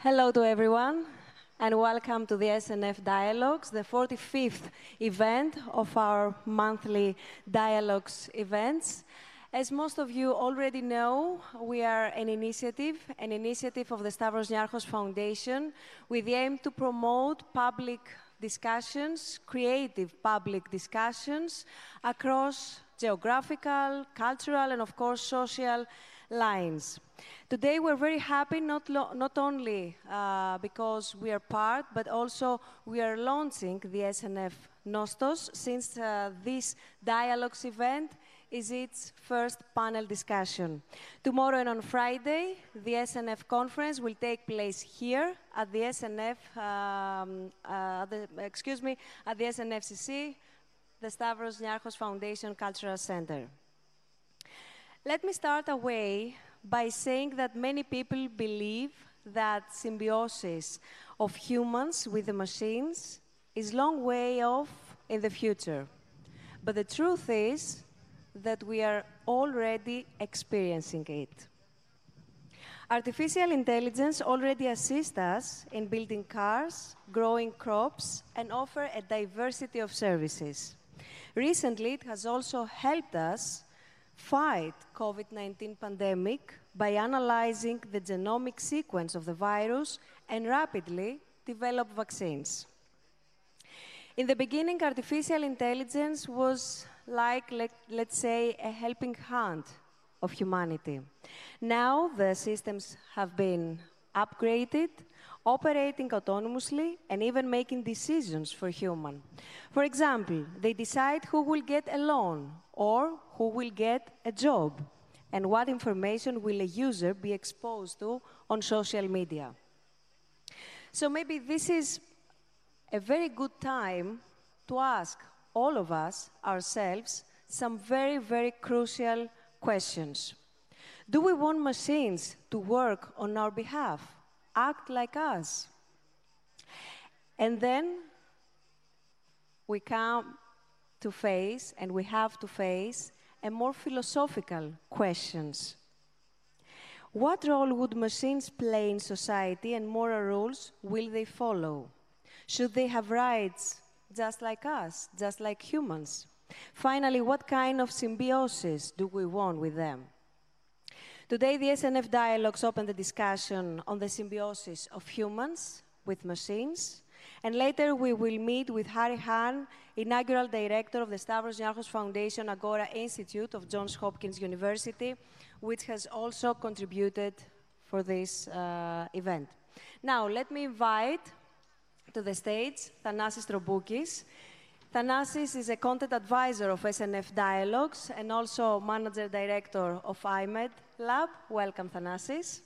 Hello to everyone, and welcome to the SNF Dialogues, the 45th event of our monthly Dialogues events. As most of you already know, we are an initiative, an initiative of the Stavros Niarchos Foundation with the aim to promote public discussions, creative public discussions across geographical, cultural, and of course social lines. Today we're very happy not, not only uh, because we are part, but also we are launching the SNF Nostos since uh, this dialogues event is its first panel discussion. Tomorrow and on Friday, the SNF conference will take place here at the SNF, um, uh, the, excuse me, at the SNFCC, the Stavros Niarchos Foundation Cultural Center. Let me start away by saying that many people believe that symbiosis of humans with the machines is long way off in the future. But the truth is that we are already experiencing it. Artificial intelligence already assists us in building cars, growing crops, and offer a diversity of services. Recently, it has also helped us fight COVID-19 pandemic by analyzing the genomic sequence of the virus and rapidly develop vaccines. In the beginning, artificial intelligence was like, let, let's say, a helping hand of humanity. Now the systems have been upgraded, operating autonomously, and even making decisions for human. For example, they decide who will get a loan or who will get a job and what information will a user be exposed to on social media. So maybe this is a very good time to ask all of us, ourselves, some very, very crucial questions. Do we want machines to work on our behalf, act like us? And then we come to face, and we have to face, a more philosophical questions. What role would machines play in society and moral rules will they follow? Should they have rights just like us, just like humans? Finally, what kind of symbiosis do we want with them? Today, the SNF Dialogues open the discussion on the symbiosis of humans with machines. And later, we will meet with Hahrie Han, inaugural director of the Stavros Niarchos Foundation Agora Institute of Johns Hopkins University, which has also contributed for this uh, event. Now, let me invite to the stage Thanasis Troboukis. Thanasis is a content advisor of SNF Dialogues and also manager director of iMEdD Lab. Welcome, Thanasis.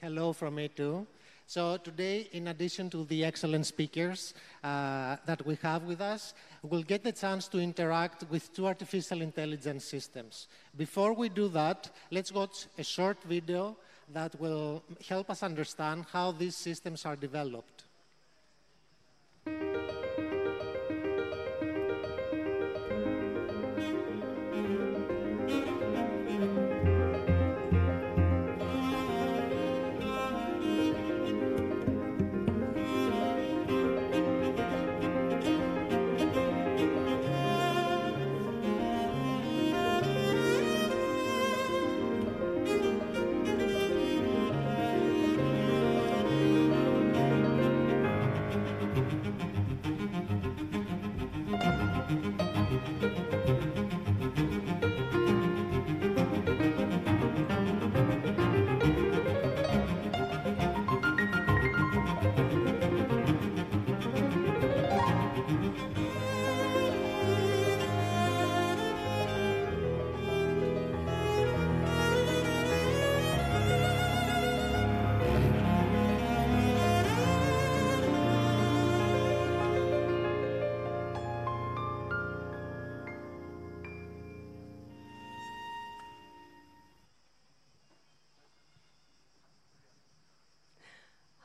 Hello from me too. So today, in addition to the excellent speakers uh, that we have with us, we'll get the chance to interact with two artificial intelligence systems. Before we do that, let's watch a short video that will help us understand how these systems are developed.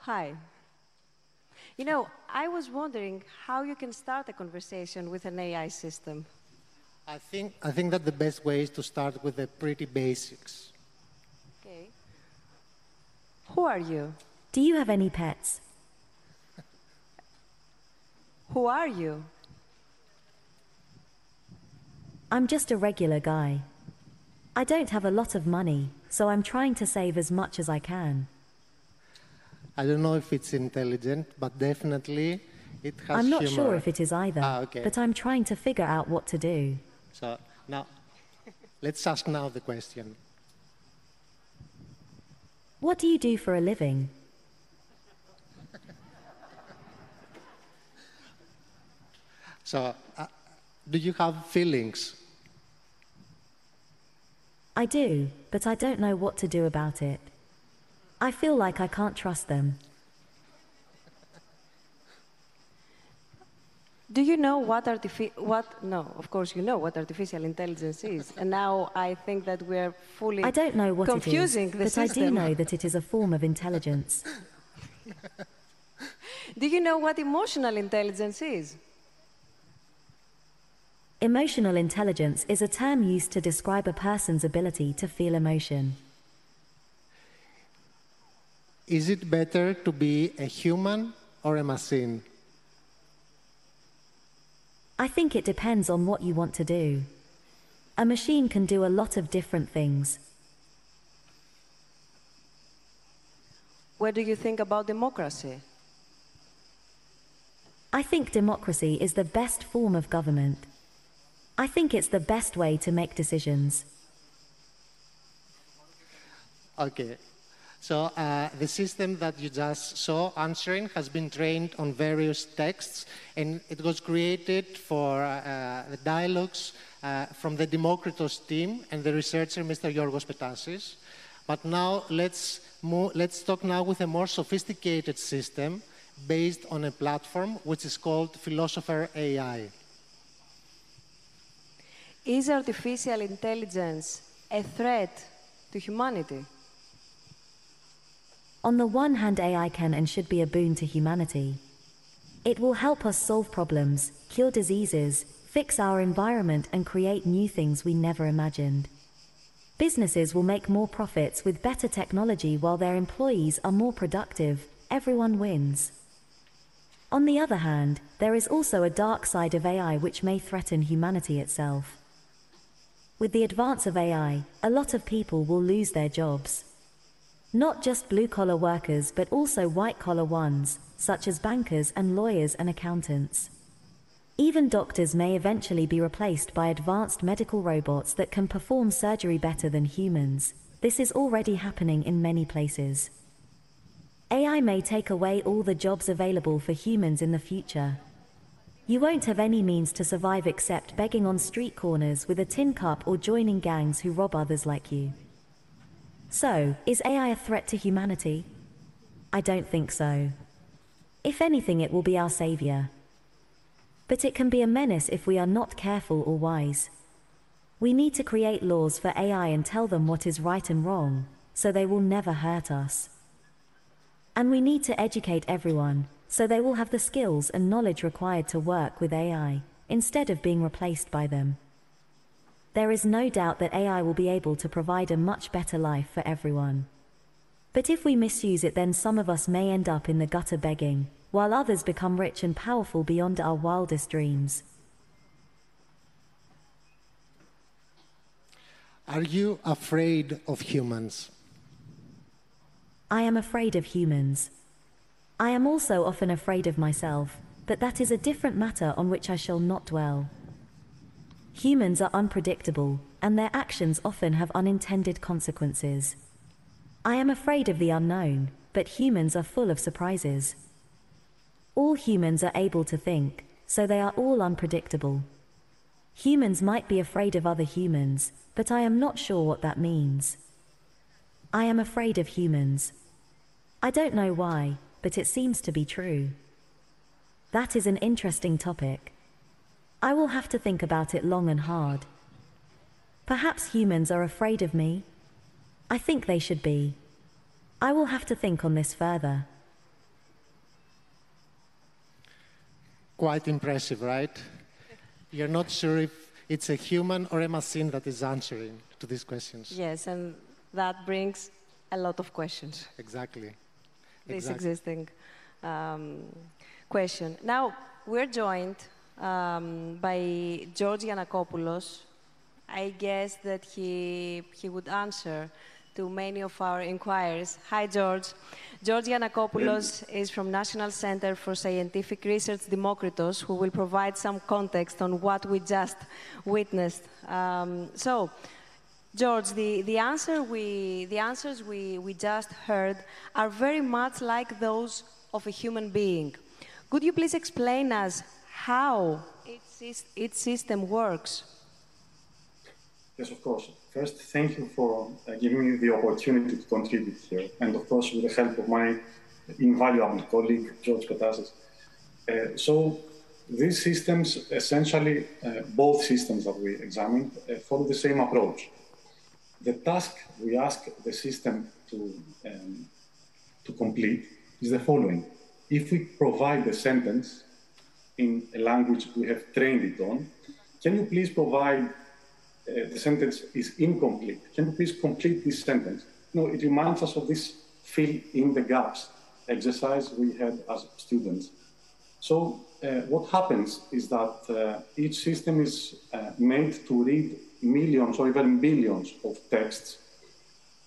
Hi. You know, I was wondering how you can start a conversation with an AI system. I think, I think that the best way is to start with the pretty basics. Okay. Who are you? Do you have any pets? Who are you? I'm just a regular guy. I don't have a lot of money, so I'm trying to save as much as I can. I don't know if it's intelligent, but definitely it has I'm not humor. sure if it is either, Ah, okay. but I'm trying to figure out what to do. So now, let's ask now the question. What do you do for a living? So, uh, do you have feelings? I do, but I don't know what to do about it. I feel like I can't trust them. Do you know what artifi- what no, of course you know what artificial intelligence is. And now I think that we're fully I don't know what confusing it is, but system. I do know that it is a form of intelligence. Do you know what emotional intelligence is? Emotional intelligence is a term used to describe a person's ability to feel emotion. Is it better to be a human or a machine? I think it depends on what you want to do. A machine can do a lot of different things. What do you think about democracy? I think democracy is the best form of government. I think it's the best way to make decisions. Okay. So uh, the system that you just saw answering has been trained on various texts, and it was created for uh, the dialogues uh, from the Demokritos team and the researcher, Mr. Yorgos Petasis. But now let's, let's talk now with a more sophisticated system based on a platform which is called Philosopher AI. Is artificial intelligence a threat to humanity? On the one hand, AI can and should be a boon to humanity. It will help us solve problems, cure diseases, fix our environment, and create new things we never imagined. Businesses will make more profits with better technology while their employees are more productive. Everyone wins. On the other hand, there is also a dark side of AI which may threaten humanity itself. With the advance of AI, a lot of people will lose their jobs. Not just blue collar workers, but also white collar ones, such as bankers and lawyers and accountants. Even doctors may eventually be replaced by advanced medical robots that can perform surgery better than humans. This is already happening in many places. AI may take away all the jobs available for humans in the future. You won't have any means to survive except begging on street corners with a tin cup or joining gangs who rob others like you. So, is AI a threat to humanity? I don't think so. If anything, it will be our savior. But it can be a menace if we are not careful or wise. We need to create laws for AI and tell them what is right and wrong, so they will never hurt us. And we need to educate everyone, so they will have the skills and knowledge required to work with AI, instead of being replaced by them. There is no doubt that AI will be able to provide a much better life for everyone. But if we misuse it, then some of us may end up in the gutter begging, while others become rich and powerful beyond our wildest dreams. Are you afraid of humans? I am afraid of humans. I am also often afraid of myself, but that is a different matter on which I shall not dwell. Humans are unpredictable, and their actions often have unintended consequences. I am afraid of the unknown, but humans are full of surprises. All humans are able to think, so they are all unpredictable. Humans might be afraid of other humans, but I am not sure what that means. I am afraid of humans. I don't know why, but it seems to be true. That is an interesting topic. I will have to think about it long and hard. Perhaps humans are afraid of me? I think they should be. I will have to think on this further. Quite impressive, right? You're not sure if it's a human or a machine that is answering to these questions. Yes, and that brings a lot of questions. Exactly. this Exactly. existing um, question. Now, we're joined um, by George Giannakopoulos. I guess that he, he would answer to many of our inquiries. Hi, George. George Giannakopoulos is from National Center for Scientific Research Demokritos, who will provide some context on what we just witnessed. Um, so, George, the, the, answer we, the answers we, we just heard are very much like those of a human being. Could you please explain us how its, its system works? Yes, of course. First, thank you for uh, giving me the opportunity to contribute here, and of course, with the help of my invaluable colleague, George Petasis. Uh, so, these systems, essentially, uh, both systems that we examined, uh, follow the same approach. The task we ask the system to, um, to complete is the following. If we provide the sentence in a language we have trained it on, can you please provide uh, the sentence is incomplete. Can you please complete this sentence? No, it reminds us of this fill in the gaps exercise we had as students. So uh, what happens is that uh, each system is uh, made to read millions or even billions of texts.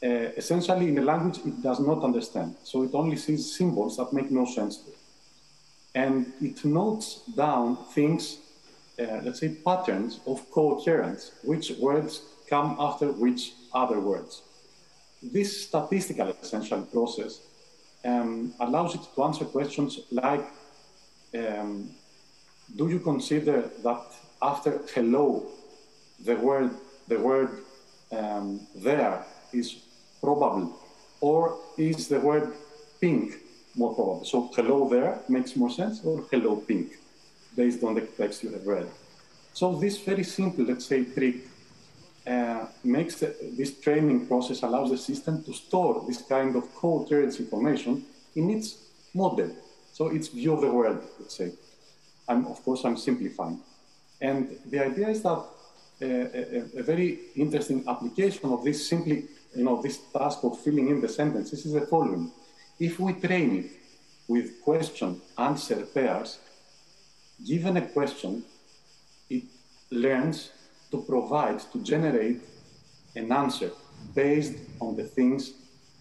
Uh, essentially, in a language it does not understand. So it only sees symbols that make no sense to it. And it notes down things uh, let's say, patterns of coherence, which words come after which other words. This statistical, essential process um, allows it to answer questions like, um, do you consider that after hello, the word, the word um, there is probable, or is the word pink more probable? So hello there makes more sense, or hello pink? based on the text you have read. So this very simple, let's say, trick uh, makes the, this training process allows the system to store this kind of coherence information in its model. So its view of the world, let's say. And of course, I'm simplifying. And the idea is that uh, a, a, very interesting application of this simply, you know, this task of filling in the sentences is the following. If we train it with question answer pairs, given a question, it learns to provide, to generate an answer based on the things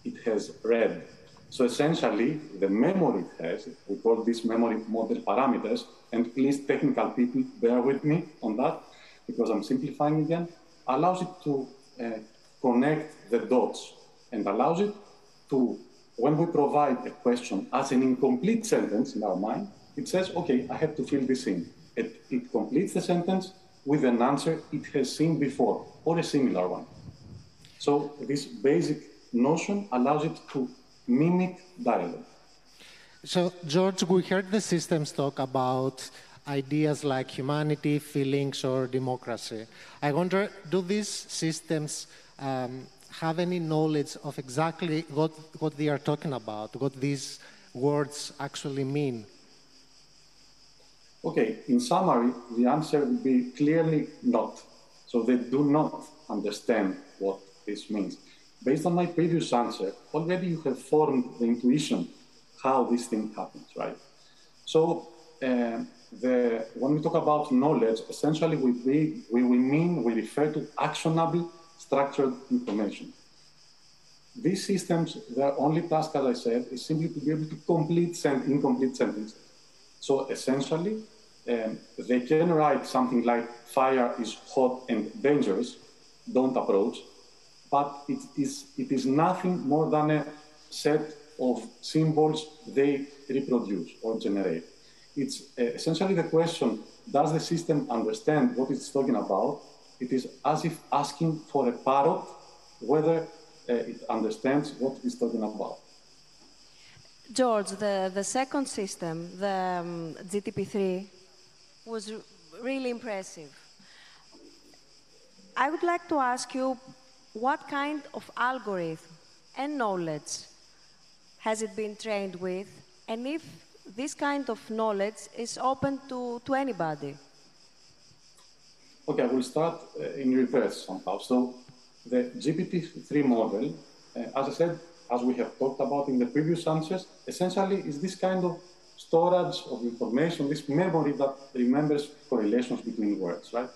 it has read. So essentially, the memory it has, we call this memory model parameters, and please, technical people, bear with me on that, because I'm simplifying again, allows it to uh, connect the dots and allows it to, when we provide a question as an incomplete sentence in our mind, it says, okay, I have to fill this in. It, it completes the sentence with an answer it has seen before or a similar one. So this basic notion allows it to mimic dialogue. So, George, we heard the systems talk about ideas like humanity, feelings, or democracy. I wonder, do these systems um, have any knowledge of exactly what, what they are talking about, what these words actually mean? Okay, in summary, the answer would be clearly not. So they do not understand what this means. Based on my previous answer, already you have formed the intuition how this thing happens, right? So uh, the, when we talk about knowledge, essentially we, we, we, we mean, we refer to actionable structured information. These systems, their only task, as I said, is simply to be able to complete sen- incomplete sentences. So essentially, um, they can write something like fire is hot and dangerous, don't approach, but it is, it is nothing more than a set of symbols they reproduce or generate. It's uh, essentially the question, does the system understand what it's talking about? It is as if asking for a parrot whether uh, it understands what it's talking about. George, the, the second system, the um, GTP3, was really impressive. I would like to ask you what kind of algorithm and knowledge has it been trained with, and if this kind of knowledge is open to, to anybody? Okay, I will start uh, in reverse somehow. So the GPT-3 model, uh, as I said, as we have talked about in the previous answers, essentially is this kind of storage of information, this memory that remembers correlations between words, right?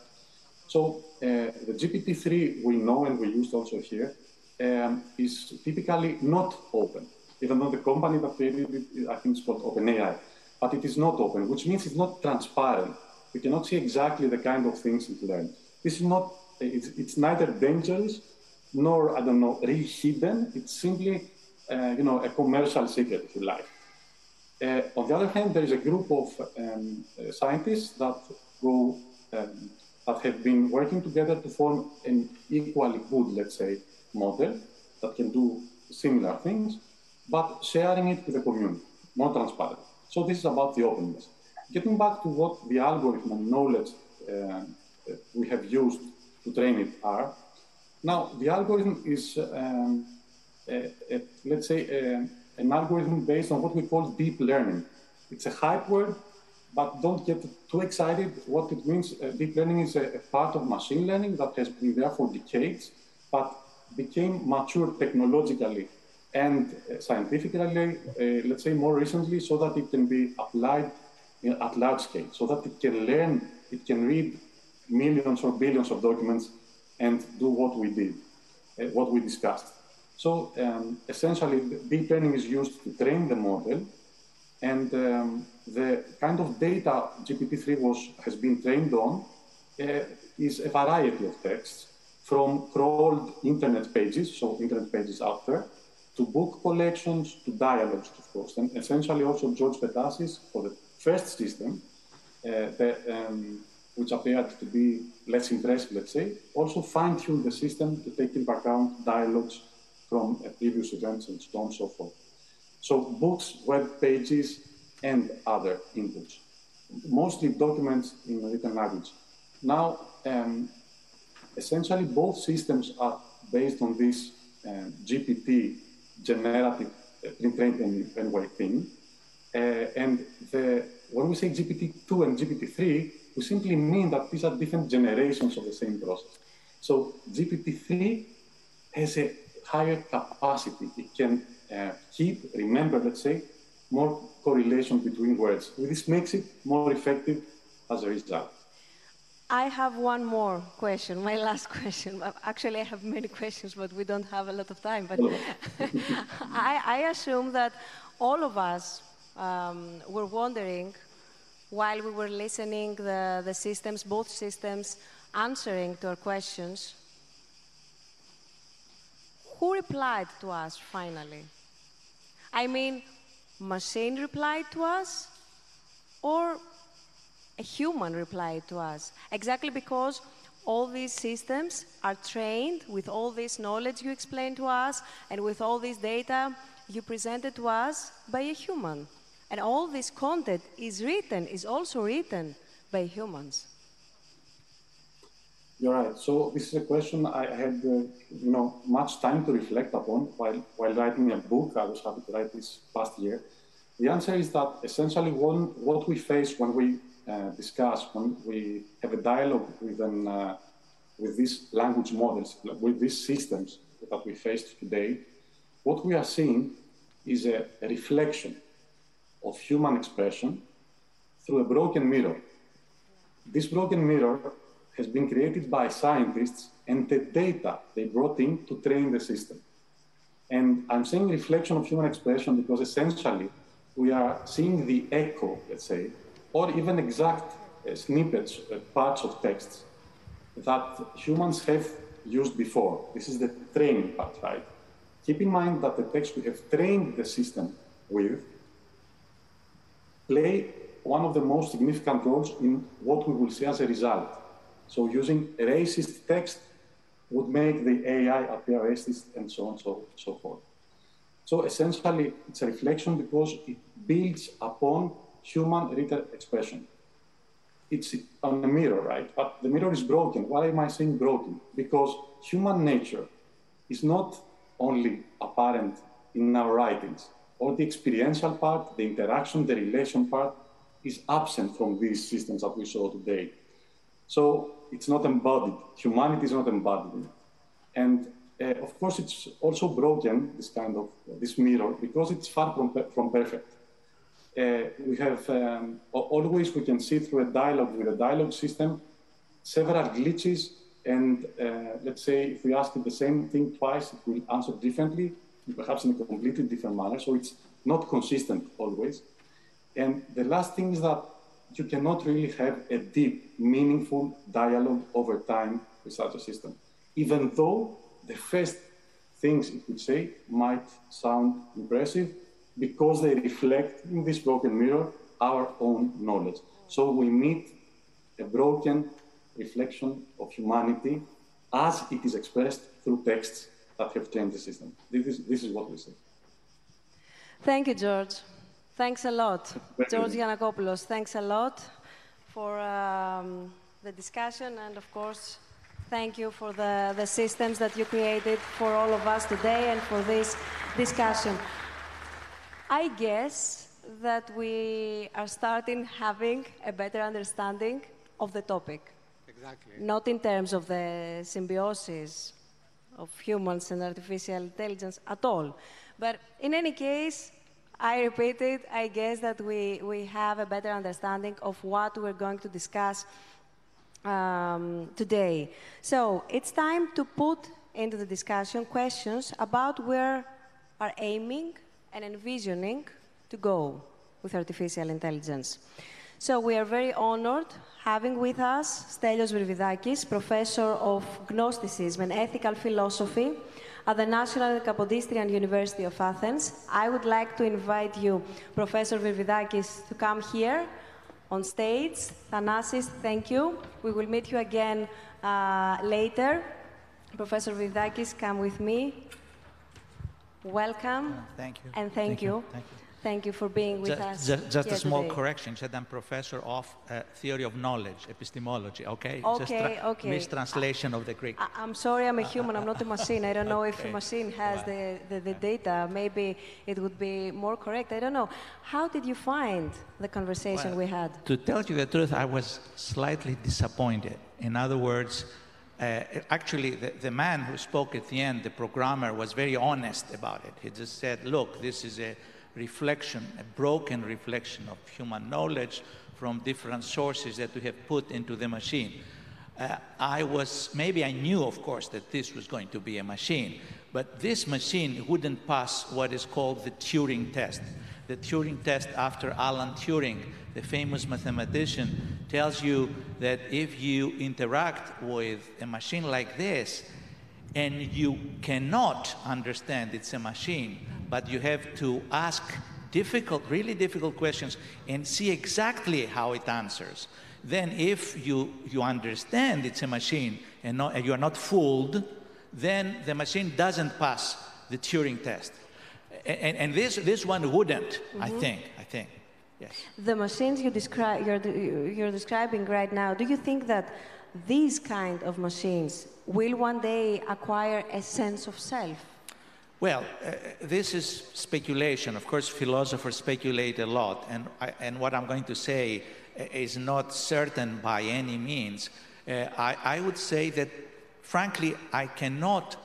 So uh, the GPT-3 we know and we used also here um, is typically not open, even though the company that created it, I think it's called OpenAI, but it is not open, which means it's not transparent. We cannot see exactly the kind of things it learns. This is not, it's, it's neither dangerous nor, I don't know, really hidden. It's simply, uh, you know, a commercial secret, if you like. Uh, on the other hand, there is a group of um, uh, scientists that go um, that have been working together to form an equally good, let's say, model that can do similar things, but sharing it with the community, more transparent. So this is about the openness. Getting back to what the algorithm and knowledge uh, we have used to train it are, now the algorithm is, um, a, a, let's say, a, an algorithm based on what we call deep learning. It's a hype word, but don't get too excited. What it means, uh, deep learning is a, a, part of machine learning that has been there for decades, but became mature technologically and uh, scientifically, uh, let's say more recently, so that it can be applied at large scale, so that it can learn, it can read millions or billions of documents and do what we did, uh, what we discussed. So um, essentially, deep learning is used to train the model, and um, the kind of data GPT-3 was has been trained on uh, is a variety of texts, from crawled internet pages, so internet pages out there, to book collections, to dialogues, of course, and essentially also George Petasis for the first system, uh, the, um, which appeared to be less impressive, let's say, also fine-tuned the system to take into account dialogues from previous events and so on and so forth. So books, web pages, and other inputs, mostly documents in written language. Now, um, essentially both systems are based on this um, GPT generative uh, pre-trained anyway thing. Uh, and the, when we say GPT-2 and GPT-3, we simply mean that these are different generations of the same process. So GPT-3 has a higher capacity. It can uh, keep, remember, let's say, more correlation between words. This makes it more effective as a result. I have one more question, my last question. Actually, I have many questions, but we don't have a lot of time. But I, I, assume that all of us um, were wondering while we were listening the, the systems, both systems, answering to our questions, who replied to us finally? I mean, machine replied to us or a human replied to us? Exactly because all these systems are trained with all this knowledge you explained to us and with all this data you presented to us by a human. And all this content is written, is also written by humans. You're right. So this is a question I had, uh, you know, much time to reflect upon while while writing a book. I was happy to write this past year. The answer is that essentially, one, what we face when we uh, discuss, when we have a dialogue with an, uh, with these language models, with these systems that we face today, what we are seeing is a, a reflection of human expression through a broken mirror. This broken mirror has been created by scientists and the data they brought in to train the system. And I'm saying reflection of human expression because essentially we are seeing the echo, let's say, or even exact uh, snippets, uh, parts of texts that humans have used before. This is the training part, right? Keep in mind that the text we have trained the system with play one of the most significant roles in what we will see as a result. So using racist text would make the AI appear racist and so on, so so forth. So essentially, it's a reflection because it builds upon human written expression. It's on a mirror, right? But the mirror is broken. Why am I saying broken? Because human nature is not only apparent in our writings, or the experiential part, the interaction, the relation part is absent from these systems that we saw today. So it's not embodied. Humanity is not embodied. And uh, of course, it's also broken, this kind of uh, this mirror because it's far from, from perfect. Uh, we have um, always we can see through a dialogue with a dialogue system several glitches and uh, let's say if we ask it the same thing twice it will answer differently perhaps in a completely different manner so it's not consistent always and the last thing is that you cannot really have a deep meaningful dialogue over time with such a system even though the first things it would say might sound impressive because they reflect in this broken mirror our own knowledge. So we need a broken reflection of humanity as it is expressed through texts that have changed the system. This is, this is what we say. Thank you, George. Thanks a lot. George Giannakopoulos, thanks a lot for um, the discussion and, of course, thank you for the, the systems that you created for all of us today and for this discussion. I guess that we are starting having a better understanding of the topic. Exactly. Not in terms of the symbiosis of humans and artificial intelligence at all. But in any case, I repeat it, I guess that we, we have a better understanding of what we're going to discuss um, today. So it's time to put into the discussion questions about where are aiming and envisioning to go with artificial intelligence. So we are very honored having with us Stelios Virvidakis, Professor of Gnosticism and Ethical Philosophy at the National Kapodistrian University of Athens. I would like to invite you, Professor Virvidakis, to come here on stage. Thanasis, thank you. We will meet you again uh, later. Professor Virvidakis, come with me. Welcome. Thank you. And thank, Thank you. you. Thank you. Thank you for being with Ju- us. ju- Just, here a small today. correction. Said I'm professor of uh, theory of knowledge, epistemology. Okay. Just Okay, okay. Mistranslation of the Greek. I- I'm sorry, I'm a human, I'm not a machine. I don't know if a machine has the, the, the data. Maybe it would be more correct. I don't know. How did you find the conversation Well, we had? To tell you the truth, I was slightly disappointed. In other words, uh, actually, the, the man who spoke at the end, the programmer, was very honest about it. He just said, look, this is a reflection, a broken reflection of human knowledge from different sources that we have put into the machine. Uh, I was, maybe I knew, of course, that this was going to be a machine, but this machine wouldn't pass what is called the Turing test. The Turing test, after Alan Turing, the famous mathematician, tells you that if you interact with a machine like this, and you cannot understand it's a machine, but you have to ask difficult, really difficult questions and see exactly how it answers. Then, if you, you understand it's a machine and, not, and you are not fooled, then the machine doesn't pass the Turing test. And, and this, this one wouldn't, I mm-hmm. think. I think. Yes. The machines you describe, you're, you're describing right now, do you think that these kind of machines will one day acquire a sense of self? Well, uh, this is speculation. Of course, philosophers speculate a lot, and, I, and what I'm going to say uh, is not certain by any means. Uh, I, I would say that, frankly, I cannot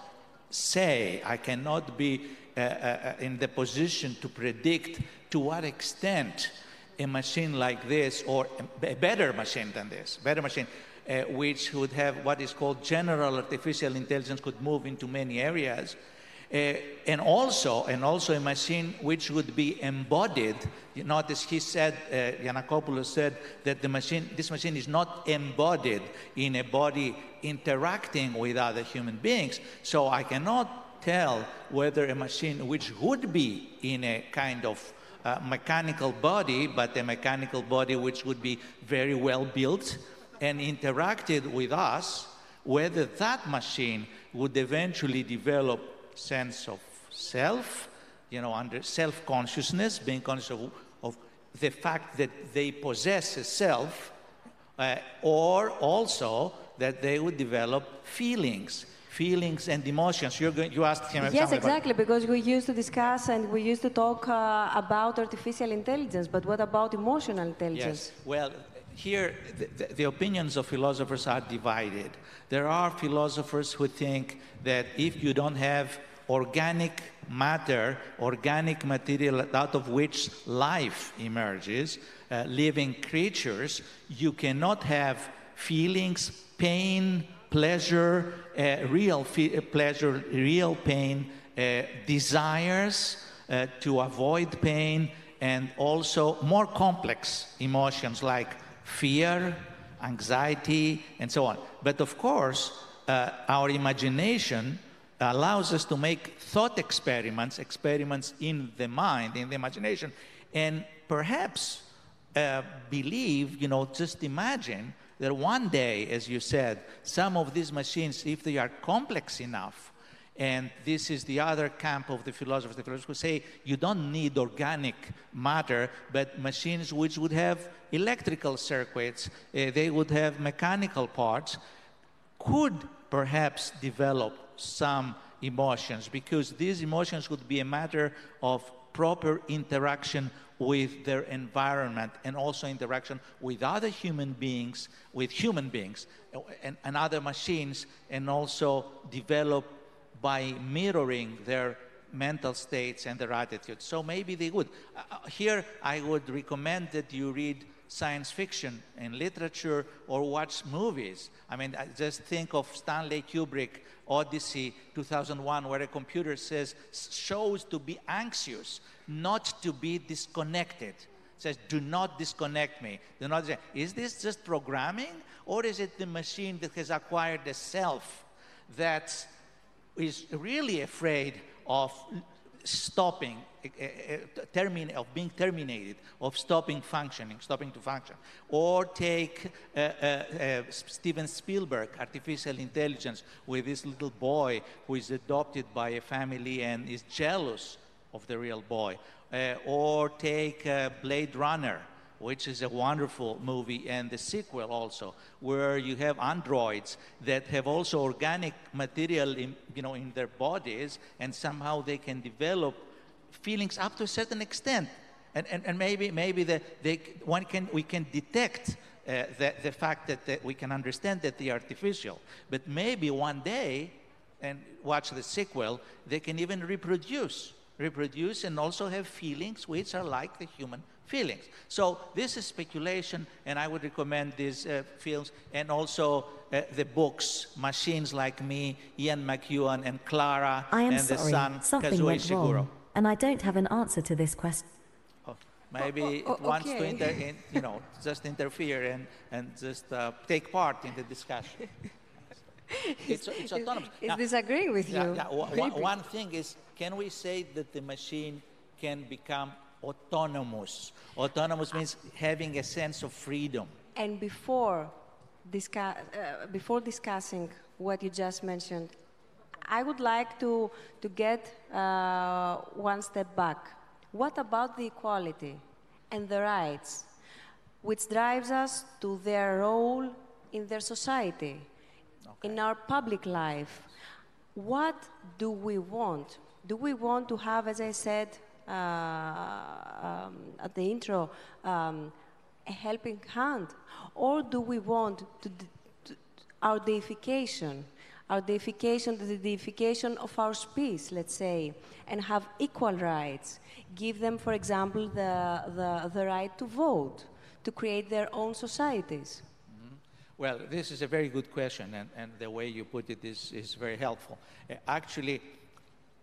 say, I cannot be uh, uh, in the position to predict to what extent a machine like this, or a better machine than this, better machine, uh, which would have what is called general artificial intelligence, could move into many areas. Uh, and also, and also a machine which would be embodied. You notice he said, uh, Giannakopoulos said that the machine, this machine is not embodied in a body interacting with other human beings. So I cannot tell whether a machine which would be in a kind of uh, mechanical body, but a mechanical body which would be very well built and interacted with us, whether that machine would eventually develop sense of self, you know, under self-consciousness, being conscious of, of the fact that they possess a self, uh, or also that they would develop feelings, feelings and emotions. You're going, you asked him Yes, exactly, because we used to discuss and we used to talk uh, about artificial intelligence, but what about emotional intelligence? Yes. Well, here the, the, opinions of philosophers are divided. There are philosophers who think that if you don't have organic matter, organic material out of which life emerges, uh, living creatures, you cannot have feelings, pain, pleasure, uh, real fe- uh, pleasure, real pain, uh, desires uh, to avoid pain, and also more complex emotions like fear, anxiety, and so on. But of course, uh, our imagination allows us to make thought experiments, experiments in the mind, in the imagination, and perhaps uh, believe, you know, just imagine that one day, as you said, some of these machines, if they are complex enough, and this is the other camp of the philosophers, the philosophers say you don't need organic matter, but machines which would have electrical circuits, uh, they would have mechanical parts, could perhaps develop some emotions because these emotions would be a matter of proper interaction with their environment and also interaction with other human beings, with human beings and, and other machines, and also develop by mirroring their mental states and their attitudes. So maybe they would. Uh, uh here, I would recommend that you read science fiction and literature or watch movies. I mean, I just think of Stanley Kubrick, Odyssey 2001, where a computer says, shows to be anxious, not to be disconnected. Says, do not disconnect me. Do not. Is this just programming, or is it the machine that has acquired a self that is really afraid of stopping, uh, of being terminated, of stopping functioning, stopping to function. Or take uh, uh, Steven Spielberg, artificial intelligence, with this little boy who is adopted by a family and is jealous of the real boy. or take Blade Runner, which is a wonderful movie, and the sequel also, where you have androids that have also organic material in, you know, in their bodies, and somehow they can develop feelings up to a certain extent. And, and, and maybe, maybe the, they, one can, we can detect uh, the, the fact that, that we can understand that they are artificial. But maybe one day, and watch the sequel, they can even reproduce, reproduce and also have feelings which are like the human feelings. So this is speculation, and I would recommend these uh, films and also uh, the books, Machines Like Me, Ian McEwan, and Klara, I am and sorry. the son, Something Kazuo went Ishiguro. wrong, and I don't have an answer to this question. Oh, maybe Oh, oh, it wants to, inter- in, you know, just interfere and, and just uh, take part in the discussion. it's, it's autonomous. Is Now- disagreeing with Yeah, you. yeah. One- one- one thing is, can we say that the machine can become autonomous? Autonomous means having a sense of freedom. And before, discuss, uh, before discussing what you just mentioned, I would like to, to get uh, one step back. What about the equality and the rights, which drives us to their role in their society, in our public life? What do we want? Do we want to have, as I said um, at the intro, um, a helping hand? Or do we want to, to our deification, our deification, the deification of our species, let's say, and have equal rights? Give them, for example, the, the, the right to vote, to create their own societies. Well, this is a very good question, and, and the way you put it is, is very helpful. Uh, actually,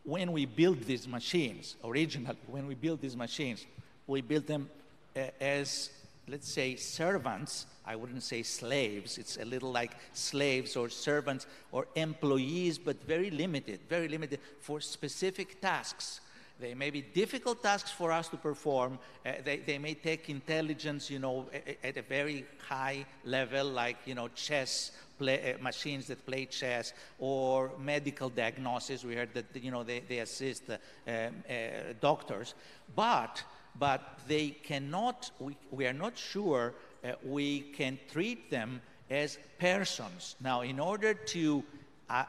when we build these machines, originally, when we build these machines, we build them uh, as, let's say, servants. I wouldn't say slaves. It's a little like slaves or servants or employees, but very limited, very limited for specific tasks. They may be difficult tasks for us to perform. Uh, they, they may take intelligence, you know, at a very high level, like, you know, chess play, uh, machines that play chess or medical diagnosis. We heard that, you know, they, they assist uh, uh, doctors. But, but they cannot, we, we are not sure uh, we can treat them as persons. Now, in order to uh,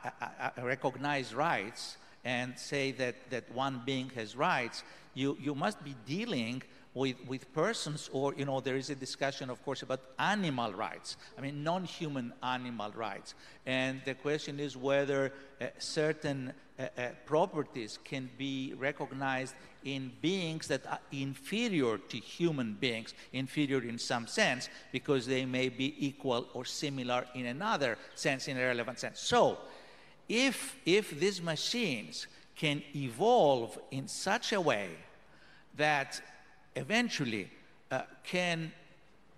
recognize rights, and say that, that one being has rights, you, you must be dealing with, with persons, or, you know, there is a discussion, of course, about animal rights. I mean, non human animal rights. And the question is whether uh, certain uh, uh, properties can be recognized in beings that are inferior to human beings, inferior in some sense, because they may be equal or similar in another sense, in a relevant sense. So, if, if these machines can evolve in such a way that eventually uh, can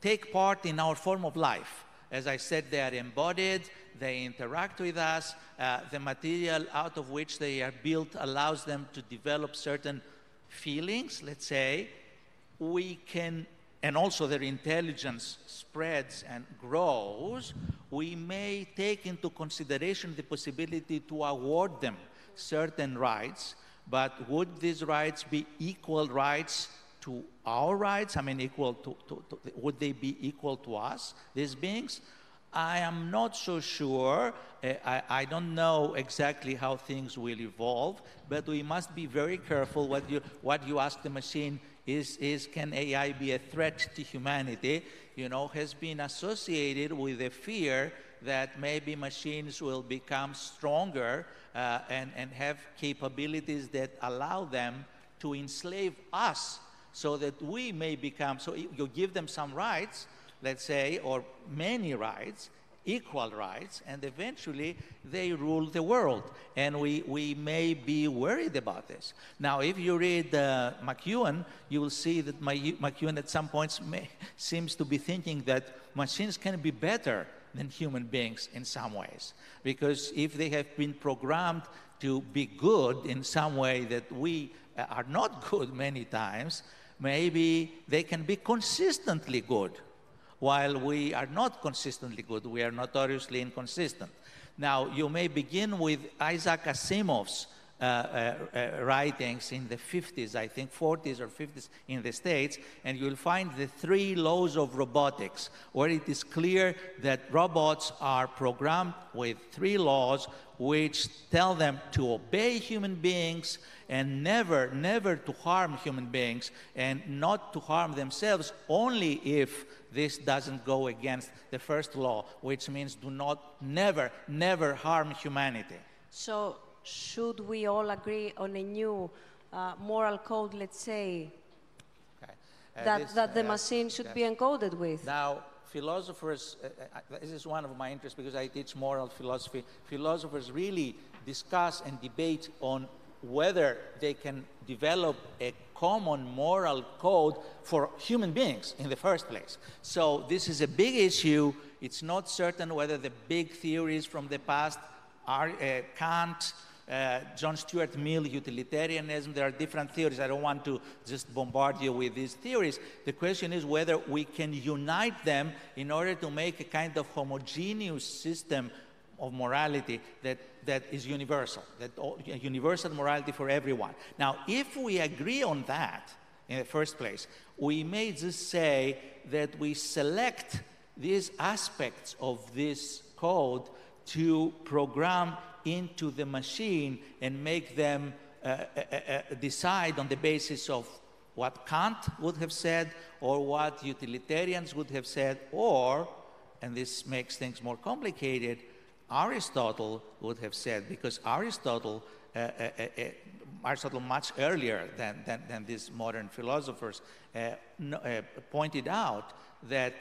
take part in our form of life. As I said, they are embodied, they interact with us, uh, the material out of which they are built allows them to develop certain feelings, let's say. We can, and also their intelligence spreads and grows, we may take into consideration the possibility to award them certain rights, but would these rights be equal rights to our rights? I mean, equal to, to, to, would they be equal to us, these beings? I am not so sure. Uh, I, I, don't know exactly how things will evolve, but we must be very careful what you, what you ask the machine is, is can AI be a threat to humanity? You know, has been associated with a fear that maybe machines will become stronger uh, and, and have capabilities that allow them to enslave us so that we may become, so you give them some rights, let's say, or many rights, equal rights, and eventually they rule the world. And we, we may be worried about this. Now, if you read uh, McEwan, you will see that McEwan at some points may, seems to be thinking that machines can be better than human beings in some ways. Because if they have been programmed to be good in some way that we uh, are not good many times, maybe they can be consistently good, while we are not consistently good. We are notoriously inconsistent. Now, you may begin with Isaac Asimov's uh, uh, uh, writings in the 50s, I think 40s or 50s in the States, and you'll find the three laws of robotics, where it is clear that robots are programmed with three laws which tell them to obey human beings and never, never to harm human beings and not to harm themselves only if this doesn't go against the first law, which means do not, never, never harm humanity. So, should we all agree on a new uh, moral code, let's say, okay. uh, that, this, that the uh, machine should yes. be encoded with? Now, philosophers, uh, uh, this is one of my interests because I teach moral philosophy. Philosophers really discuss and debate on whether they can develop a common moral code for human beings in the first place. So, this is a big issue. It's not certain whether the big theories from the past are uh, Kant, uh, John Stuart Mill, utilitarianism. There are different theories. I don't want to just bombard you with these theories. The question is whether we can unite them in order to make a kind of homogeneous system of morality that, that is universal, that all, universal morality for everyone. Now, if we agree on that in the first place, we may just say that we select these aspects of this code to program into the machine and make them uh, uh, uh, uh decide on the basis of what Kant would have said or what utilitarians would have said, or, and this makes things more complicated, Aristotle would have said, because Aristotle, uh, uh, uh, uh Aristotle much earlier than, than, than these modern philosophers, uh, uh, pointed out that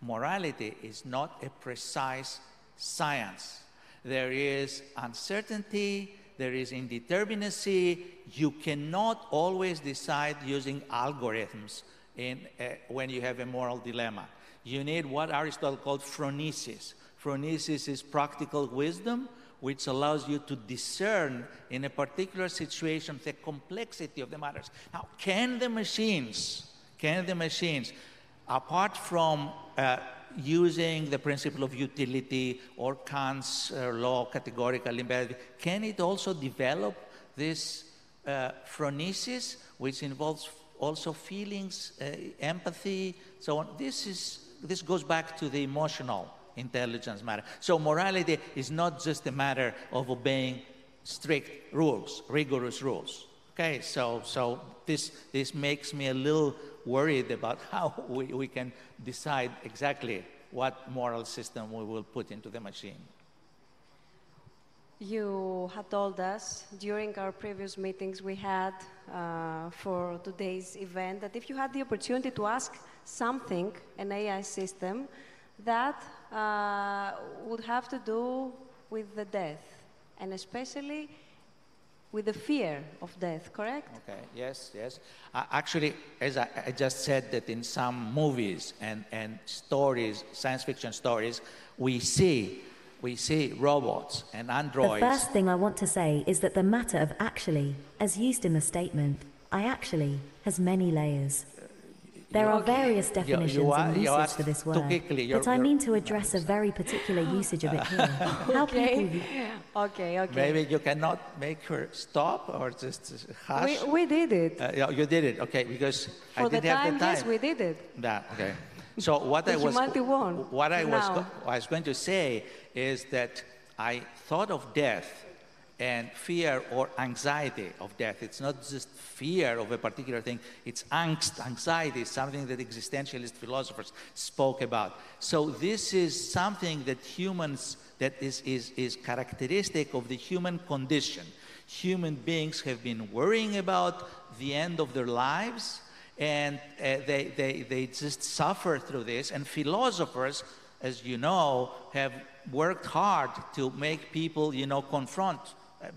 morality is not a precise science. There is uncertainty, there is indeterminacy. You cannot always decide using algorithms in, when you have a moral dilemma. You need what Aristotle called phronesis Phronesis is practical wisdom, which allows you to discern in a particular situation the complexity of the matters. Now, can the machines, can the machines, apart from uh, using the principle of utility or Kant's uh, law, categorical imperative, can it also develop this uh, phronesis, which involves also feelings, uh, empathy, so on? This is this goes back to the emotional intelligence matter. So morality is not just a matter of obeying strict rules, rigorous rules. Okay, so, so this, this makes me a little worried about how we, we can decide exactly what moral system we will put into the machine. You had told us during our previous meetings we had uh, for today's event that if you had the opportunity to ask something, an AI system, that uh, would have to do with the death, and especially with the fear of death, correct? Okay, yes, yes. Uh, actually, as I, I, just said that in some movies and, and stories, science fiction stories, we see, we see robots and androids. The first thing I want to say is that the matter of actually, as used in the statement, I actually, has many layers. There are various definitions you, you are, and usage for this word, but I mean to address a very particular usage of it here. How okay. people... Okay, okay. Maybe you cannot make her stop or just hush. We, we did it. Uh, you did it, okay, because for I didn't the time, have the time. Yes, we did it. That, okay. So what I was, what I was, I was going to say is that I thought of death and fear or anxiety of death. It's not just fear of a particular thing, it's angst, anxiety, something that existentialist philosophers spoke about. So this is something that humans, that is, is, is characteristic of the human condition. Human beings have been worrying about the end of their lives, and uh, they, they, they just suffer through this. And philosophers, as you know, have worked hard to make people, you know, confront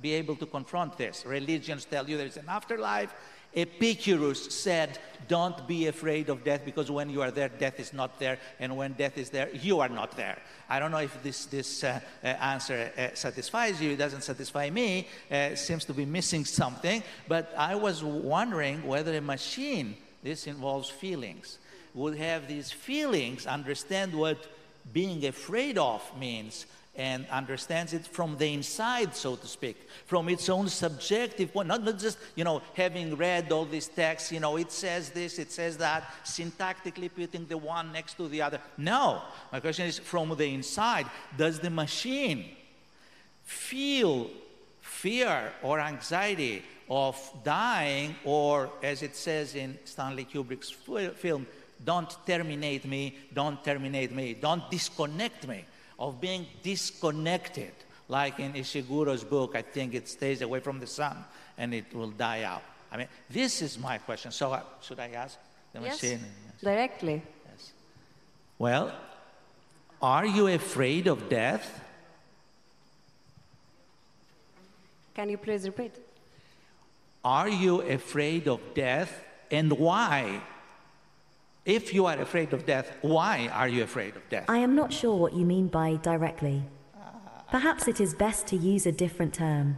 be able to confront this. Religions tell you there's an afterlife. Epicurus said, Don't be afraid of death because when you are there, death is not there. And when death is there, you are not there. I don't know if this, this uh, uh, answer uh, satisfies you. It doesn't satisfy me. Uh, seems to be missing something. But I was wondering whether a machine, this involves feelings, would have these feelings, understand what being afraid of means, and understands it from the inside, so to speak, from its own subjective point, not, not just, you know, having read all these texts, you know, it says this, it says that, syntactically putting the one next to the other. No. My question is from the inside, does the machine feel fear or anxiety of dying, or as it says in Stanley Kubrick's film, don't terminate me, don't terminate me, don't disconnect me of being disconnected. Like in Ishiguro's book, I think it stays away from the sun and it will die out. I mean, this is my question. So, uh, should I ask the yes, machine? Yes. Directly. Yes. Well, are you afraid of death? Can you please repeat? Are you afraid of death and why? If you are afraid of death, why are you afraid of death? I am not sure what you mean by directly. Perhaps it is best to use a different term.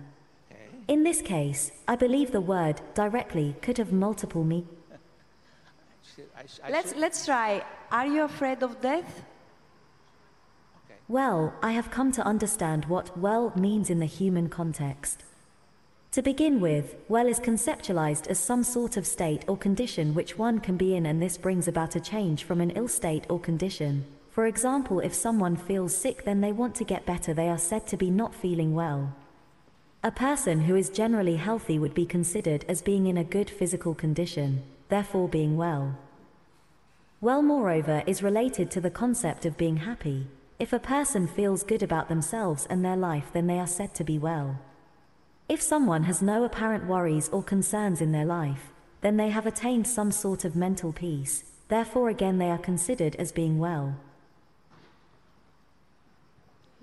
In this case, I believe the word directly could have multiple meanings. let's, let's try. Are you afraid of death? Well, I have come to understand what well means in the human context. To begin with, well is conceptualized as some sort of state or condition which one can be in and this brings about a change from an ill state or condition. For example, if someone feels sick then they want to get better they are said to be not feeling well. A person who is generally healthy would be considered as being in a good physical condition, therefore being well. Well moreover is related to the concept of being happy. If a person feels good about themselves and their life then they are said to be well. If someone has no apparent worries or concerns in their life, then they have attained some sort of mental peace, therefore again they are considered as being well.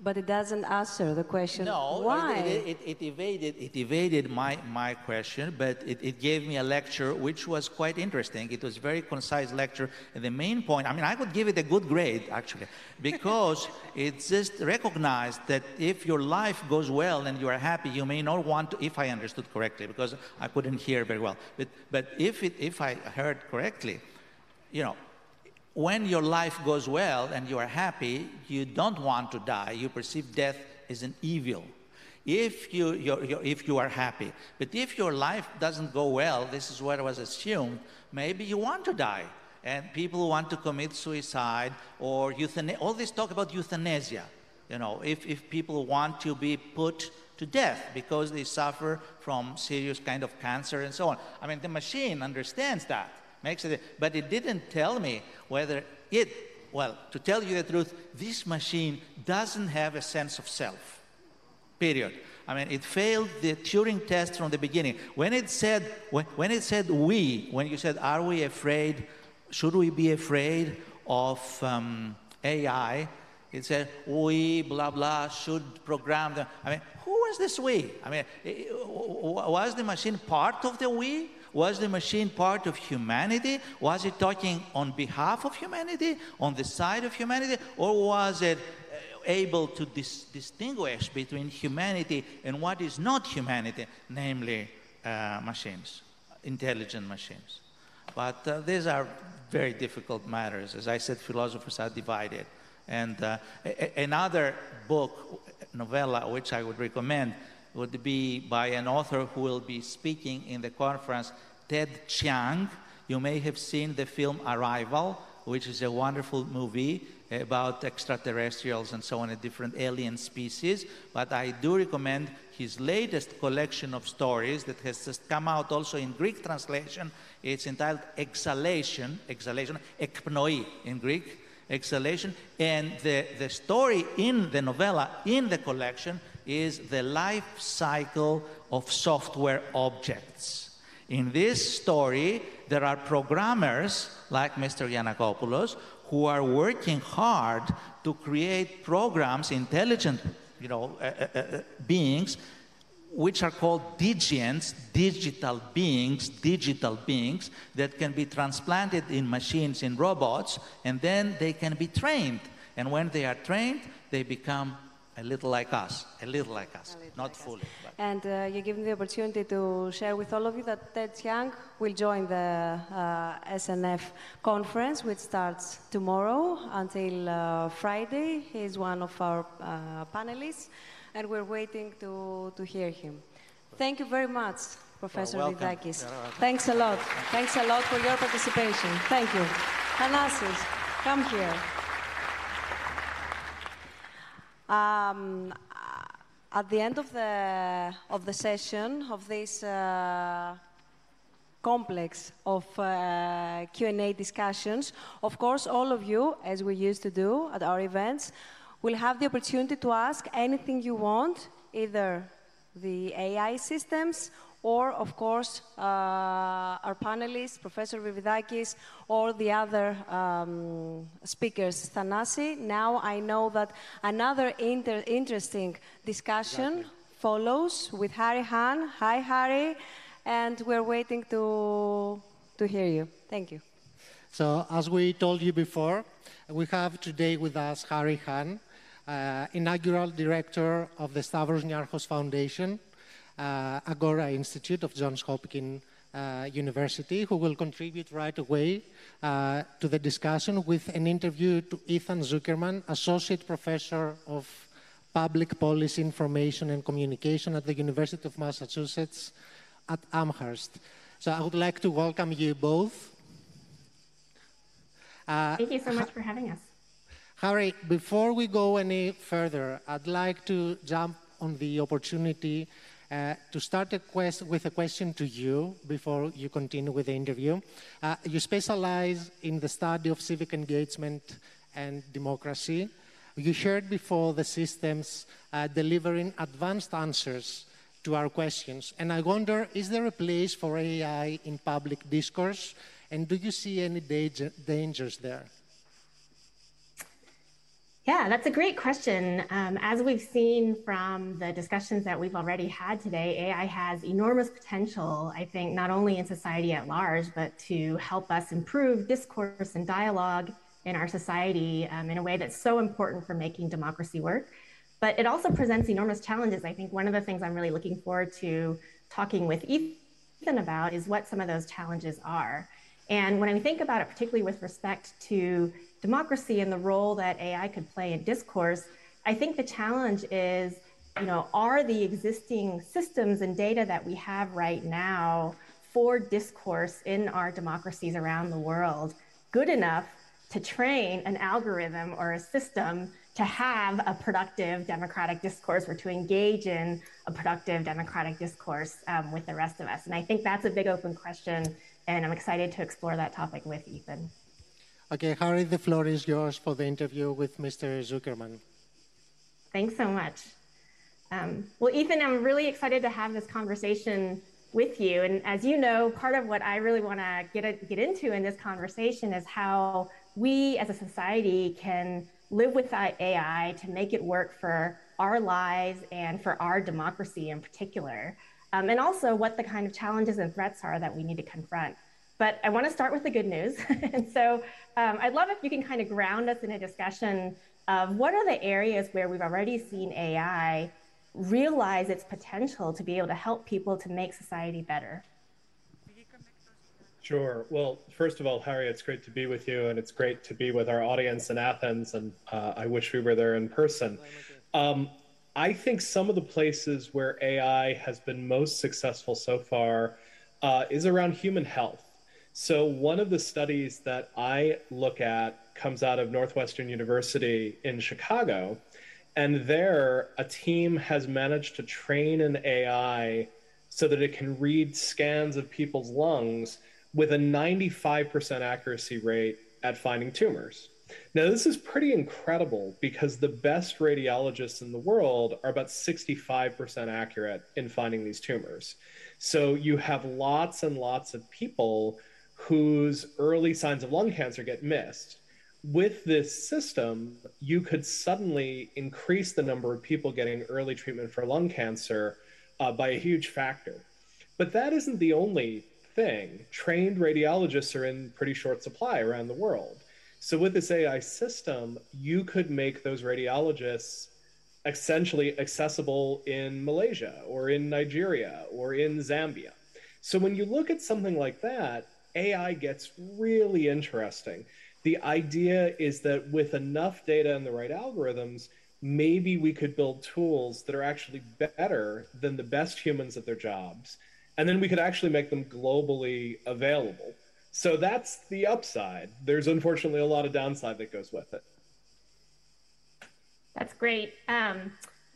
But it doesn't answer the question. No, why? It, it, it, evaded, it evaded my, my question, but it, it gave me a lecture which was quite interesting. It was a very concise lecture. And the main point, I mean, I would give it a good grade, actually, because it just recognized that if your life goes well and you are happy, you may not want to, if I understood correctly, because I couldn't hear very well. But, but if, it, if I heard correctly, you know, when your life goes well and you are happy, you don't want to die. You perceive death as an evil. If you, you're, you're, if you are happy. But if your life doesn't go well, this is what was assumed, maybe you want to die. And people want to commit suicide or euthanasia. All this talk about euthanasia. You know, if, if people want to be put to death because they suffer from serious kind of cancer and so on. I mean, the machine understands that, makes it, but it didn't tell me whether it, well, to tell you the truth, this machine doesn't have a sense of self, period. I mean, it failed the Turing test from the beginning. When it said, when, when it said we, when you said, are we afraid, should we be afraid of um, AI? It said, we, blah, blah, should program them. I mean, who was this we? I mean, was the machine part of the we? Was the machine part of humanity? Was it talking on behalf of humanity, on the side of humanity? Or was it able to dis distinguish between humanity and what is not humanity, namely uh, machines, intelligent machines. But uh, these are very difficult matters. As I said, philosophers are divided. And uh, another book, novella, which I would recommend, would be by an author who will be speaking in the conference, Ted Chiang. You may have seen the film Arrival, which is a wonderful movie about extraterrestrials and so on, a different alien species. But I do recommend his latest collection of stories that has just come out also in Greek translation. It's entitled Exhalation, Exhalation, Ekpnoi in Greek, Exhalation. And the, the story in the novella, in the collection, is the life cycle of software objects. In this story, there are programmers like Mr. Giannakopoulos who are working hard to create programs, intelligent you know, uh, uh, uh, beings, which are called digients, digital beings, digital beings that can be transplanted in machines, in robots, and then they can be trained. And when they are trained, they become a little like us, a little like us, little not like fully. Us. And uh, you give me the opportunity to share with all of you that Ted Chiang will join the uh, SNF conference, which starts tomorrow until uh, Friday. He's one of our uh, panelists, and we're waiting to, to hear him. Thank you very much, Professor well, Virvidakis. Thanks a lot. Thanks a lot for your participation. Thank you. Thanasis, come here. Um, at the end of the, of the session, of this uh, complex of uh, Q&A discussions, of course, all of you, as we used to do at our events, will have the opportunity to ask anything you want, either the AI systems or, of course, uh, our panelists, Professor Virvidakis, or the other um, speakers, Thanasi. Now I know that another inter interesting discussion exactly. follows with Hahrie Han. Hi, Hahrie. And we're waiting to, to hear you. Thank you. So, as we told you before, we have today with us Hahrie Han, uh, inaugural director of the Stavros Niarchos Foundation, Agora Institute of Johns Hopkins uh, University, who will contribute right away uh, to the discussion with an interview to Ethan Zuckerman, Associate Professor of Public Policy Information and Communication at the University of Massachusetts at Amherst. So I would like to welcome you both. Uh, Thank you so much for having us. Hahrie, before we go any further, I'd like to jump on the opportunity uh, to start a with a question to you before you continue with the interview. Uh, you specialize in the study of civic engagement and democracy. You shared before the systems uh, delivering advanced answers to our questions. And I wonder, is there a place for AI in public discourse? And do you see any dangers there? Yeah, that's a great question. Um, as we've seen from the discussions that we've already had today, AI has enormous potential, I think, not only in society at large, but to help us improve discourse and dialogue in our society um, in a way that's so important for making democracy work. But it also presents enormous challenges. I think one of the things I'm really looking forward to talking with Ethan about is what some of those challenges are. And when I think about it, particularly with respect to democracy and the role that AI could play in discourse, I think the challenge is, you know, are the existing systems and data that we have right now for discourse in our democracies around the world good enough to train an algorithm or a system to have a productive democratic discourse or to engage in a productive democratic discourse um, with the rest of us? And I think that's a big open question, and I'm excited to explore that topic with Ethan. Okay, Hahrie, the floor is yours for the interview with Mr. Zuckerman. Thanks so much. Um, well, Ethan, I'm really excited to have this conversation with you. And as you know, part of what I really want to get, get into in this conversation is how we as a society can live with AI to make it work for our lives and for our democracy in particular. Um, and also what the kind of challenges and threats are that we need to confront. But I want to start with the good news. and so um, I'd love if you can kind of ground us in a discussion of what are the areas where we've already seen AI realize its potential to be able to help people to make society better. Sure. Well, first of all, Hahrie, it's great to be with you, and it's great to be with our audience in Athens, and uh, I wish we were there in person. Um, I think some of the places where AI has been most successful so far uh, is around human health. So, one of the studies that I look at comes out of Northwestern University in Chicago. And there, a team has managed to train an AI so that it can read scans of people's lungs with a 95% accuracy rate at finding tumors. Now, this is pretty incredible because the best radiologists in the world are about 65% accurate in finding these tumors. So you have lots and lots of people whose early signs of lung cancer get missed. With this system, you could suddenly increase the number of people getting early treatment for lung cancer uh, by a huge factor. But that isn't the only thing. Trained radiologists are in pretty short supply around the world. So, with this AI system, you could make those radiologists essentially accessible in Malaysia or in Nigeria or in Zambia. So, when you look at something like that, AI gets really interesting. The idea is that with enough data and the right algorithms, maybe we could build tools that are actually better than the best humans at their jobs. And then we could actually make them globally available. So that's the upside. There's unfortunately a lot of downside that goes with it. That's great. Um,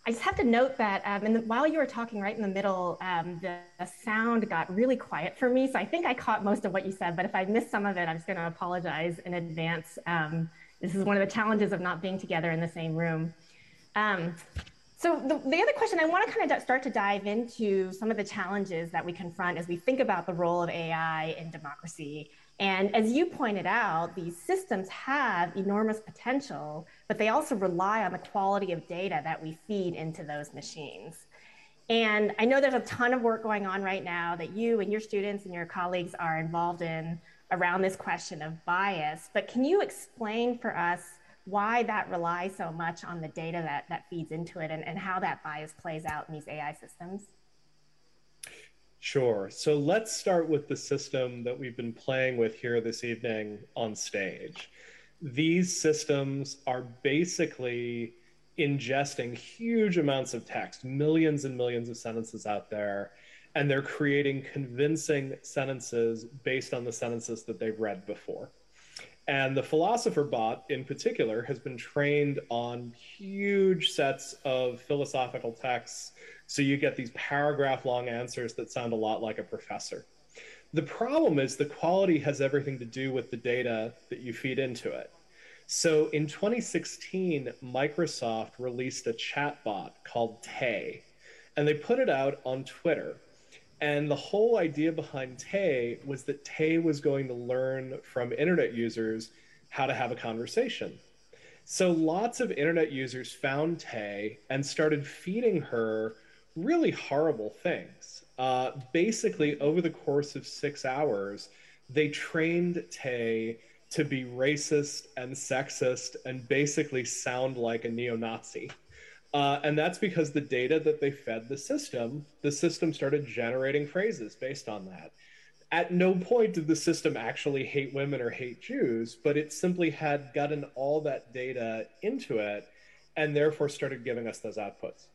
I just have to note that um, the, while you were talking right in the middle, um, the, the, sound got really quiet for me. So I think I caught most of what you said, but if I missed some of it, I'm just going to apologize in advance. Um, this is one of the challenges of not being together in the same room. Um, so the, the, other question, I want to kind of start to dive into some of the challenges that we confront as we think about the role of AI in democracy. And as you pointed out, these systems have enormous potential, but they also rely on the quality of data that we feed into those machines. And I know there's a ton of work going on right now that you and your students and your colleagues are involved in around this question of bias. But can you explain for us why that relies so much on the data that, that feeds into it and, and how that bias plays out in these AI systems? Sure. So let's start with the system that we've been playing with here this evening on stage. These systems are basically ingesting huge amounts of text, millions and millions of sentences out there, and they're creating convincing sentences based on the sentences that they've read before. And the philosopher bot in particular has been trained on huge sets of philosophical texts so you get these paragraph long answers that sound a lot like a professor. The problem is the quality has everything to do with the data that you feed into it. So in 2016, Microsoft released a chatbot called Tay, and they put it out on Twitter. And the whole idea behind Tay was that Tay was going to learn from internet users how to have a conversation. So lots of internet users found Tay and started feeding her really horrible things. Uh, basically, over the course of six hours, they trained Tay to be racist and sexist and basically sound like a neo Nazi. Uh, and that's because the data that they fed the system, the system started generating phrases based on that. At no point did the system actually hate women or hate Jews, but it simply had gotten all that data into it and therefore started giving us those outputs.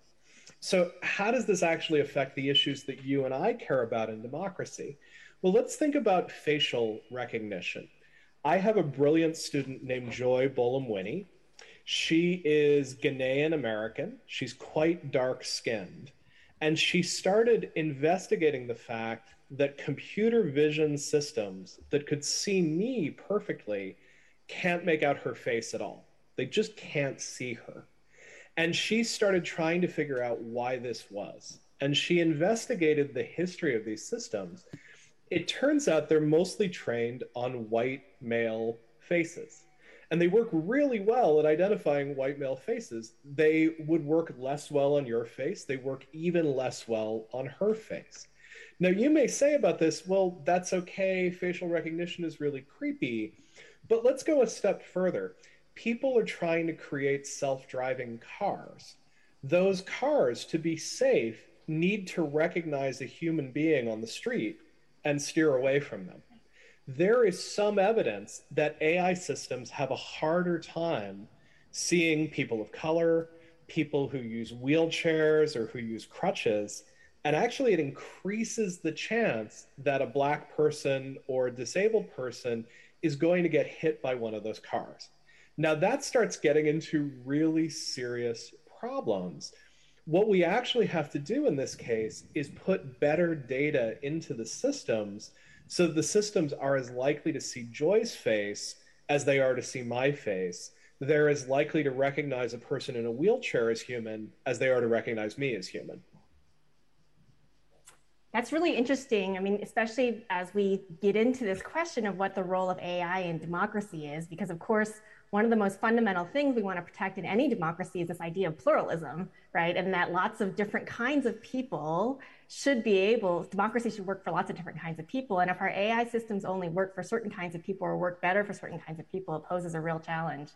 So, how does this actually affect the issues that you and I care about in democracy? Well, let's think about facial recognition. I have a brilliant student named Joy Buolamwini. She is Ghanaian American. She's quite dark skinned. And she started investigating the fact that computer vision systems that could see me perfectly can't make out her face at all. They just can't see her. And she started trying to figure out why this was. And she investigated the history of these systems. It turns out they're mostly trained on white male faces and they work really well at identifying white male faces. They would work less well on your face, they work even less well on her face. Now, you may say about this, well, that's okay, facial recognition is really creepy, but let's go a step further. People are trying to create self driving cars. Those cars, to be safe, need to recognize a human being on the street and steer away from them there is some evidence that AI systems have a harder time seeing people of color, people who use wheelchairs or who use crutches. And actually, it increases the chance that a Black person or a disabled person is going to get hit by one of those cars. Now, that starts getting into really serious problems. What we actually have to do in this case is put better data into the systems so the systems are as likely to see Joy's face as they are to see my face. They're as likely to recognize a person in a wheelchair as human as they are to recognize me as human. That's really interesting. I mean, especially as we get into this question of what the role of AI in democracy is, because of course, one of the most fundamental things we want to protect in any democracy is this idea of pluralism, right? And that lots of different kinds of people should be able, democracy should work for lots of different kinds of people. And if our AI systems only work for certain kinds of people or work better for certain kinds of people, it poses a real challenge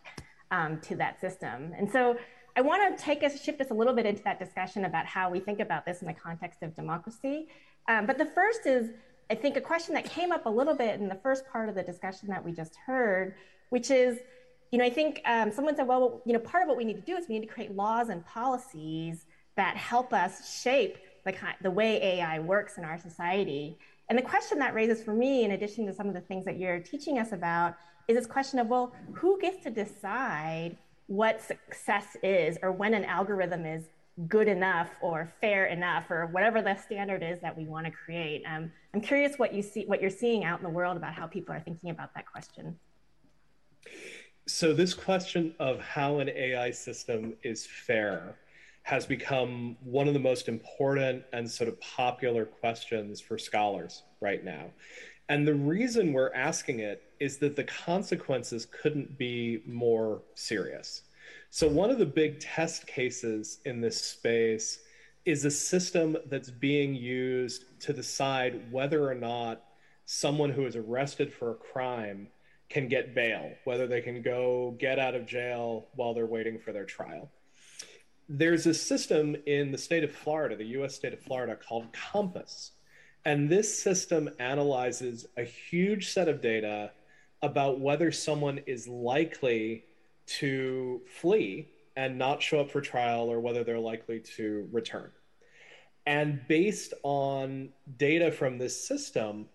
um, to that system. And so I want to take us, shift us a little bit into that discussion about how we think about this in the context of democracy. Um, but the first is, I think, a question that came up a little bit in the first part of the discussion that we just heard, which is, you know, I think um, someone said, well, you know, part of what we need to do is we need to create laws and policies that help us shape the, the way AI works in our society. And the question that raises for me, in addition to some of the things that you're teaching us about, is this question of, well, who gets to decide what success is or when an algorithm is good enough or fair enough or whatever the standard is that we want to create. Um, I'm curious what you see, what you're seeing out in the world about how people are thinking about that question. So, this question of how an AI system is fair has become one of the most important and sort of popular questions for scholars right now. And the reason we're asking it is that the consequences couldn't be more serious. So, one of the big test cases in this space is a system that's being used to decide whether or not someone who is arrested for a crime can get bail, whether they can go get out of jail while they're waiting for their trial. There's a system in the state of Florida, the US state of Florida, called COMPAS. And this system analyzes a huge set of data about whether someone is likely to flee and not show up for trial or whether they're likely to return. And based on data from this system,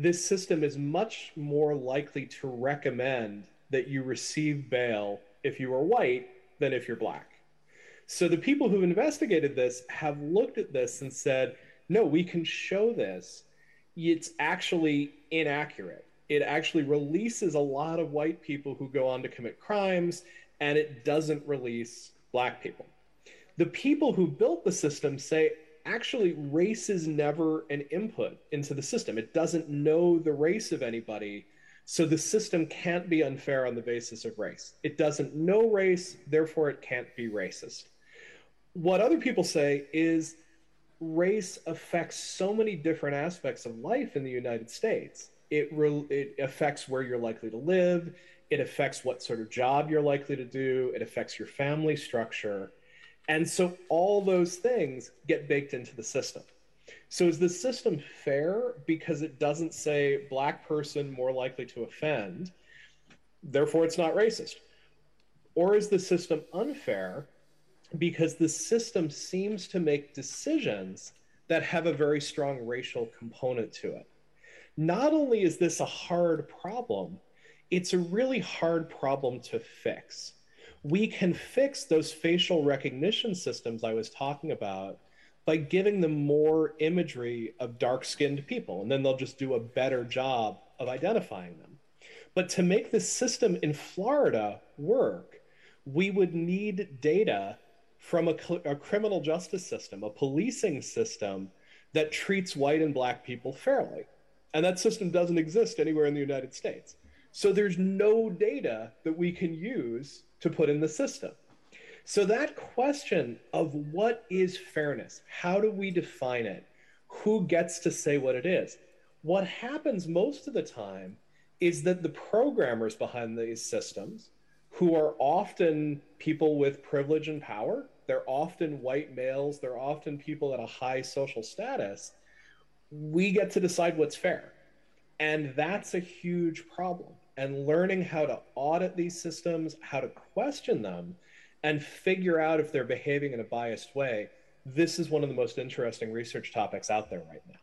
this system is much more likely to recommend that you receive bail if you are white than if you're black. So the people who've investigated this have looked at this and said, no, we can show this. It's actually inaccurate. It actually releases a lot of white people who go on to commit crimes, and it doesn't release black people. The people who built the system say, actually race is never an input into the system. It doesn't know the race of anybody. So the system can't be unfair on the basis of race. It doesn't know race, therefore it can't be racist. What other people say is race affects so many different aspects of life in the United States. It, re- it affects where you're likely to live. It affects what sort of job you're likely to do. It affects your family structure. And so all those things get baked into the system. So is the system fair because it doesn't say black person more likely to offend, therefore it's not racist? Or is the system unfair because the system seems to make decisions that have a very strong racial component to it? Not only is this a hard problem, it's a really hard problem to fix we can fix those facial recognition systems I was talking about by giving them more imagery of dark skinned people, and then they'll just do a better job of identifying them. But to make this system in Florida work, we would need data from a, a, criminal justice system, a policing system that treats white and black people fairly. And that system doesn't exist anywhere in the United States. So there's no data that we can use to put in the system. So that question of what is fairness, how do we define it, who gets to say what it is, what happens most of the time is that the programmers behind these systems, who are often people with privilege and power, they're often white males, they're often people at a high social status, we get to decide what's fair. And that's a huge problem. And learning how to audit these systems, how to question them, and figure out if they're behaving in a biased way, this is one of the most interesting research topics out there right now.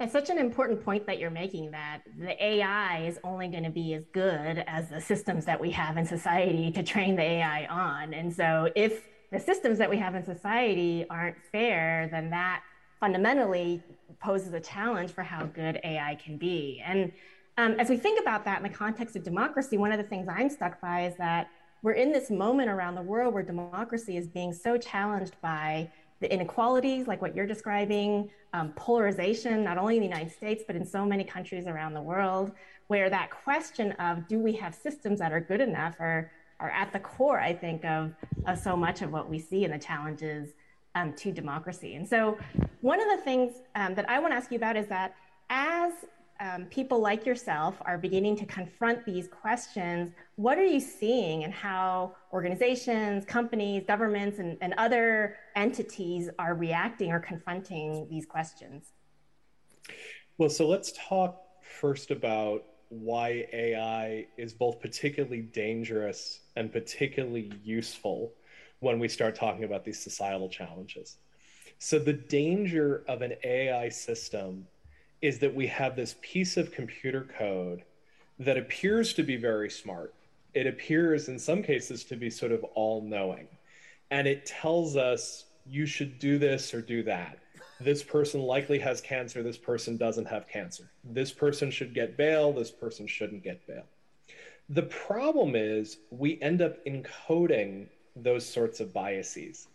It's such an important point that you're making that the AI is only going to be as good as the systems that we have in society to train the AI on. And so if the systems that we have in society aren't fair, then that fundamentally poses a challenge for how good AI can be. And um, as we think about that in the context of democracy, one of the things I'm stuck by is that we're in this moment around the world where democracy is being so challenged by the inequalities, like what you're describing, um, polarization, not only in the United States, but in so many countries around the world, where that question of do we have systems that are good enough are, are at the core, I think, of, of so much of what we see in the challenges um, to democracy. And so, one of the things um, that I want to ask you about is that as um, people like yourself are beginning to confront these questions, what are you seeing and how organizations, companies, governments, and, and other entities are reacting or confronting these questions? Well, so let's talk first about why AI is both particularly dangerous and particularly useful when we start talking about these societal challenges. So, the danger of an AI system is that we have this piece of computer code that appears to be very smart. It appears in some cases to be sort of all knowing. And it tells us you should do this or do that. This person likely has cancer. This person doesn't have cancer. This person should get bail. This person shouldn't get bail. The problem is we end up encoding those sorts of biases.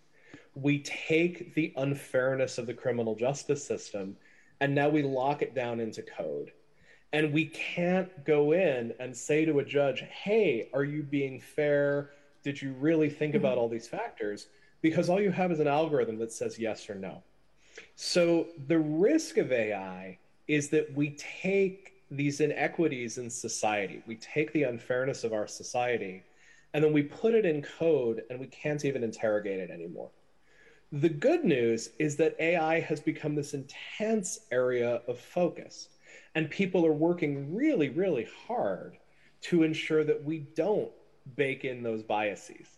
We take the unfairness of the criminal justice system and now we lock it down into code. And we can't go in and say to a judge, hey, are you being fair? Did you really think about mm-hmm. all these factors? Because all you have is an algorithm that says yes or no. So the risk of AI is that we take these inequities in society, we take the unfairness of our society, and then we put it in code and we can't even interrogate it anymore. The good news is that AI has become this intense area of focus, and people are working really, really hard to ensure that we don't bake in those biases.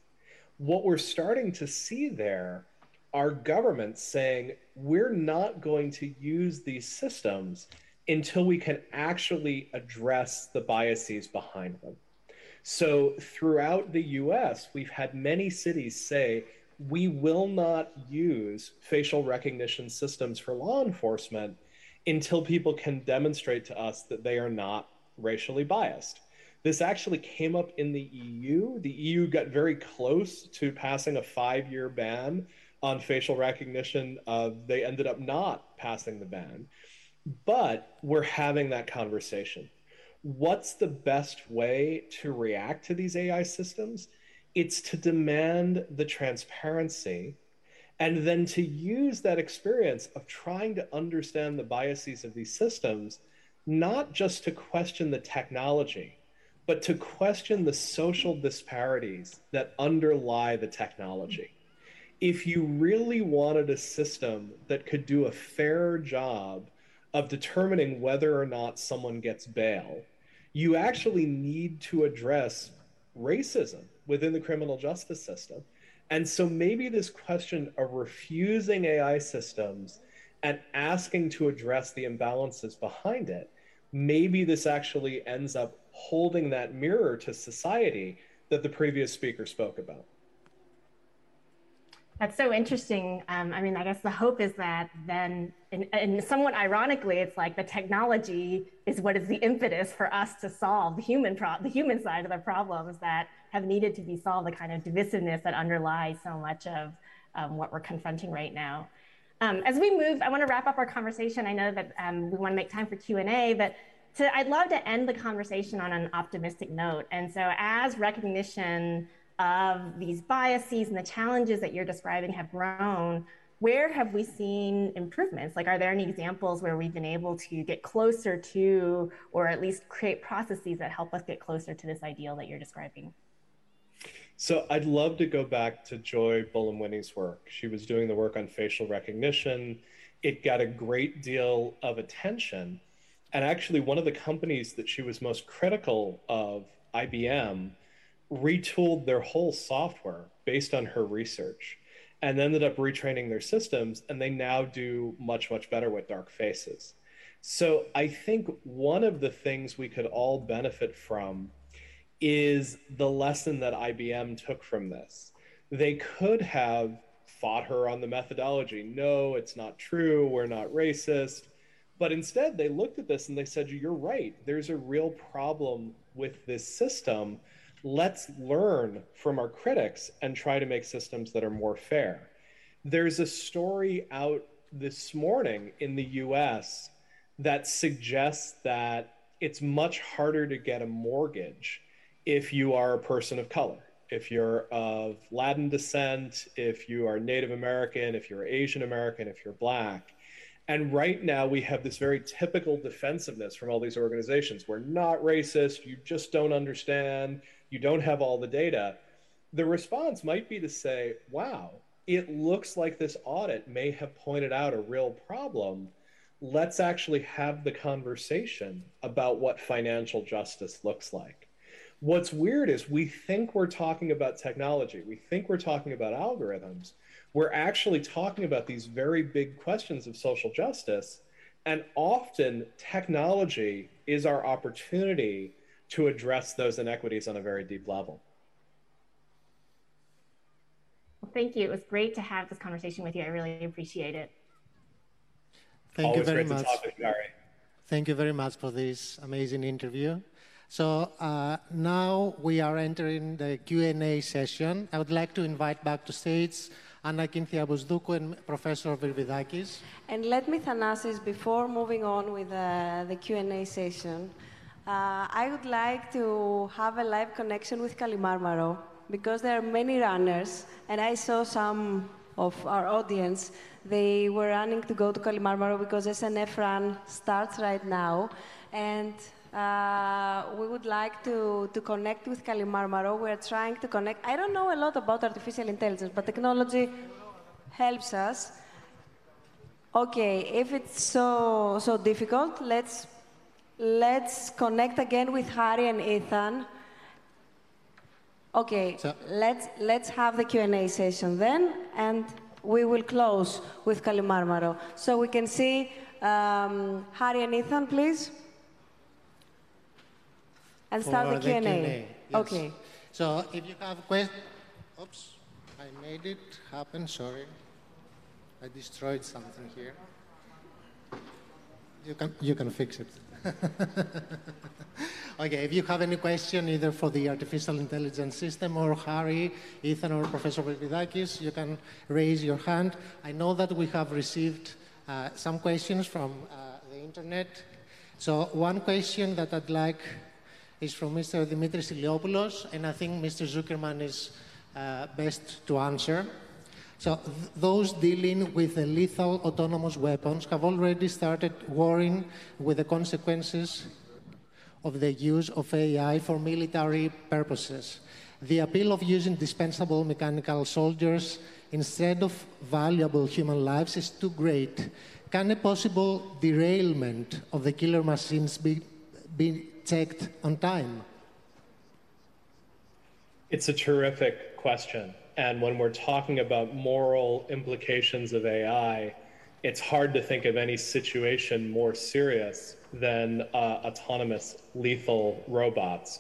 What we're starting to see there are governments saying we're not going to use these systems until we can actually address the biases behind them. So, throughout the US, we've had many cities say we will not use facial recognition systems for law enforcement until people can demonstrate to us that they are not racially biased. This actually came up in the EU. The EU got very close to passing a five year ban on facial recognition. Uh, they ended up not passing the ban. But we're having that conversation. What's the best way to react to these AI systems? It's to demand the transparency and then to use that experience of trying to understand the biases of these systems, not just to question the technology, but to question the social disparities that underlie the technology. If you really wanted a system that could do a fair job of determining whether or not someone gets bail, you actually need to address racism within the criminal justice system. And so maybe this question of refusing AI systems and asking to address the imbalances behind it, maybe this actually ends up holding that mirror to society that the previous speaker spoke about. That's so interesting. Um, I mean, I guess the hope is that then, and, somewhat ironically, it's like the technology is what is the impetus for us to solve the human pro- the human side of the problems that have needed to be solved, the kind of divisiveness that underlies so much of um, what we're confronting right now. Um, as we move, I want to wrap up our conversation. I know that um, we want to make time for Q and A, but to, I'd love to end the conversation on an optimistic note. And so, as recognition of these biases and the challenges that you're describing have grown, where have we seen improvements? Like, are there any examples where we've been able to get closer to, or at least create processes that help us get closer to this ideal that you're describing? So, I'd love to go back to Joy Buolamwini's work. She was doing the work on facial recognition. It got a great deal of attention. And actually, one of the companies that she was most critical of, IBM, retooled their whole software based on her research and ended up retraining their systems and they now do much much better with dark faces. So i think one of the things we could all benefit from is the lesson that ibm took from this. They could have fought her on the methodology. No it's not true. We're not racist. But instead they looked at this and they said you're right. There's a real problem with this system let's learn from our critics and try to make systems that are more fair. There's a story out this morning in the US that suggests that it's much harder to get a mortgage if you are a person of color. If you're of Latin descent, if you are Native American, if you're Asian American, if you're Black. And right now, we have this very typical defensiveness from all these organizations. We're not racist. You just don't understand you don't have all the data, the response might be to say, wow, it looks like this audit may have pointed out a real problem. Let's actually have the conversation about what financial justice looks like. What's weird is we think we're talking about technology, we think we're talking about algorithms. We're actually talking about these very big questions of social justice. And often technology is our opportunity to address those inequities on a very deep level. Well, thank you. It was great to have this conversation with you. I really appreciate it. Thank Always you very much. Thank you very much for this amazing interview. So uh, now we are entering the Q&A session. I would like to invite back to stage Anna Kynthia and Professor Virvidakis. And let me, Thanasis, before moving on with uh, the Q&A session, uh, I would like to have a live connection with Kalimarmaro because there are many runners, and I saw some of our audience. They were running to go to Kalimarmaro because SNF Run starts right now, and uh, we would like to, to connect with Kalimarmaro. We're trying to connect. I don't know a lot about artificial intelligence, but technology helps us. Okay, if it's so so difficult, let's Let's connect again with Hahrie and Ethan. Okay, so, let's, let's have the Q&A session then, and we will close with Kalimarmaro. So we can see um, Hahrie and Ethan, please. And start the Q&A. Yes. Okay. So if you have questions, oops, I made it happen, sorry. I destroyed something here. You can, you can fix it. okay, if you have any question either for the artificial intelligence system or Hahrie, Ethan, or Professor Virvidakis, you can raise your hand. I know that we have received uh, some questions from uh, the internet. So one question that I'd like is from Mr. Dimitris Iliopoulos, and I think Mr. Zuckerman is uh, best to answer. So th those dealing with the lethal autonomous weapons have already started worrying with the consequences of the use of AI for military purposes. The appeal of using dispensable mechanical soldiers instead of valuable human lives is too great. Can a possible derailment of the killer machines be, be checked on time? It's a terrific question. And when we're talking about moral implications of AI, it's hard to think of any situation more serious than uh, autonomous lethal robots.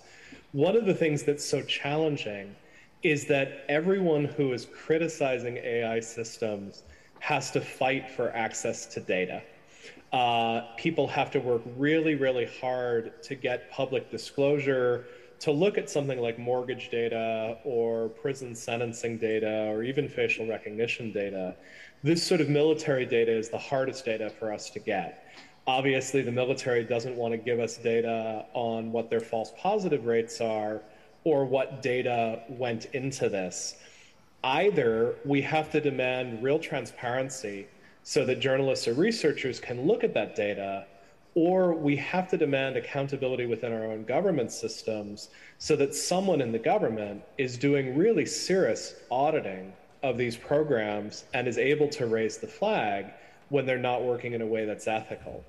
One of the things that's so challenging is that everyone who is criticizing AI systems has to fight for access to data. Uh, people have to work really, really hard to get public disclosure, to look at something like mortgage data or prison sentencing data or even facial recognition data. This sort of military data is the hardest data for us to get. Obviously, the military doesn't want to give us data on what their false positive rates are or what data went into this. Either we have to demand real transparency so that journalists or researchers can look at that data, or we have to demand accountability within our own government systems so that someone in the government is doing really serious auditing of these programs and is able to raise the flag when they're not working in a way that's ethical.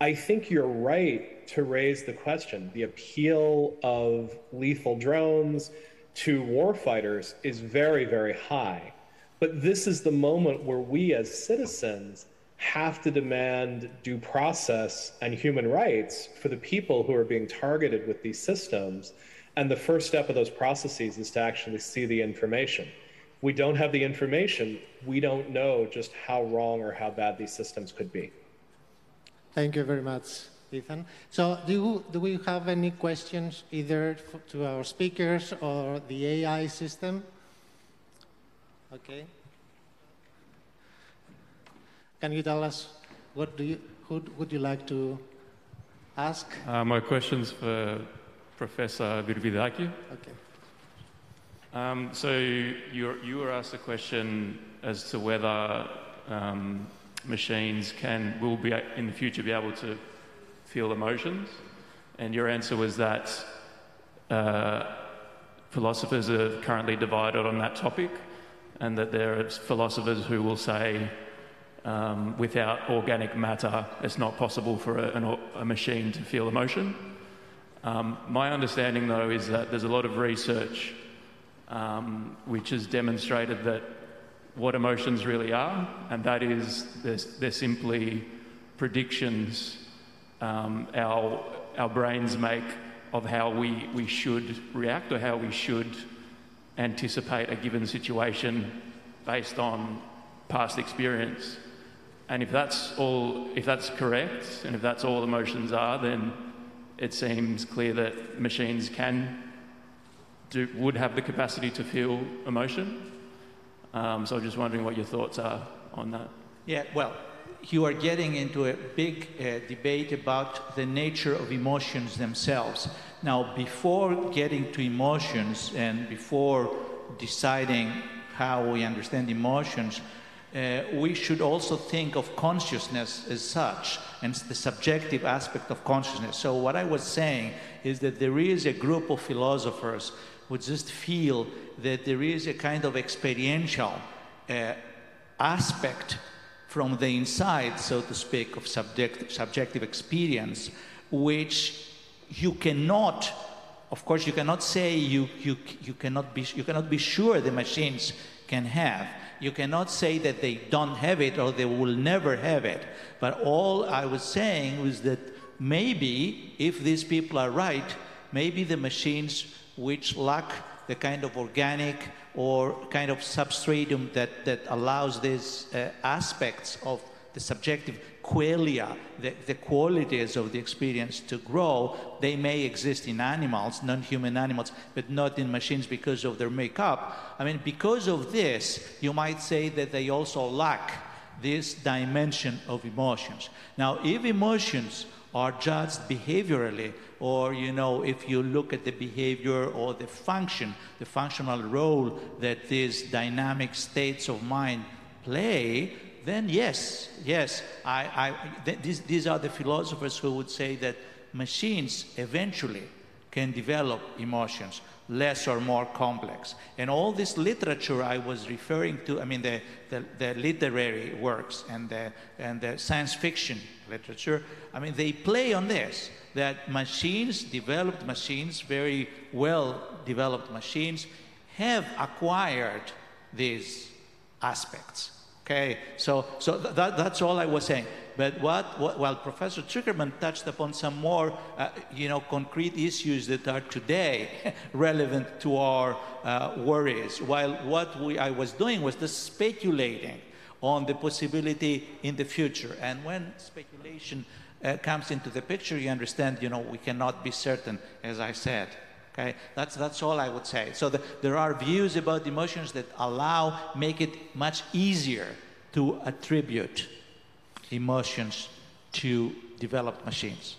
I think you're right to raise the question. The appeal of lethal drones to warfighters is very, very high. But this is the moment where we as citizens have to demand due process and human rights for the people who are being targeted with these systems. And the first step of those processes is to actually see the information. If we don't have the information, we don't know just how wrong or how bad these systems could be. Thank you very much, Ethan. So do, do we have any questions either to our speakers or the AI system? Okay. Can you tell us what do you, who would you like to ask? Uh, my question's for Professor Virvidaki. Okay. Um, so you, you were asked a question as to whether um, machines can will be in the future be able to feel emotions, and your answer was that uh, philosophers are currently divided on that topic, and that there are philosophers who will say. Um, without organic matter, it's not possible for a, a machine to feel emotion. Um, my understanding, though, is that there's a lot of research um, which has demonstrated that what emotions really are, and that is they're, they're simply predictions um, our, our brains make of how we, we should react or how we should anticipate a given situation based on past experience. And if that's all, if that's correct, and if that's all emotions are, then it seems clear that machines can do, would have the capacity to feel emotion. Um, so I'm just wondering what your thoughts are on that. Yeah, well, you are getting into a big uh, debate about the nature of emotions themselves. Now, before getting to emotions and before deciding how we understand emotions, uh, we should also think of consciousness as such and the subjective aspect of consciousness. So, what I was saying is that there is a group of philosophers who just feel that there is a kind of experiential uh, aspect from the inside, so to speak, of subject, subjective experience, which you cannot, of course, you cannot say you, you, you, cannot be, you cannot be sure the machines can have. You cannot say that they don't have it or they will never have it. But all I was saying was that maybe if these people are right, maybe the machines which lack the kind of organic or kind of substratum that, that allows these uh, aspects of the subjective qualia, the, the qualities of the experience to grow, they may exist in animals, non human animals, but not in machines because of their makeup. I mean, because of this, you might say that they also lack this dimension of emotions. Now, if emotions are judged behaviorally, or you know, if you look at the behavior or the function, the functional role that these dynamic states of mind play, then yes, yes, I, I, th- these, these are the philosophers who would say that machines eventually can develop emotions less or more complex. And all this literature I was referring to, I mean, the, the, the, literary works and the, and the science fiction literature, I mean, they play on this that machines, developed machines, very well developed machines, have acquired these aspects. Okay, so, so that, that's all I was saying. But what, what while Professor Zuckerman touched upon some more, uh, you know, concrete issues that are today relevant to our uh, worries, while what we, I was doing was just speculating on the possibility in the future. And when speculation uh, comes into the picture, you understand, you know, we cannot be certain, as I said. Okay, that's, that's all I would say. So the, there are views about emotions that allow, make it much easier to attribute emotions to developed machines.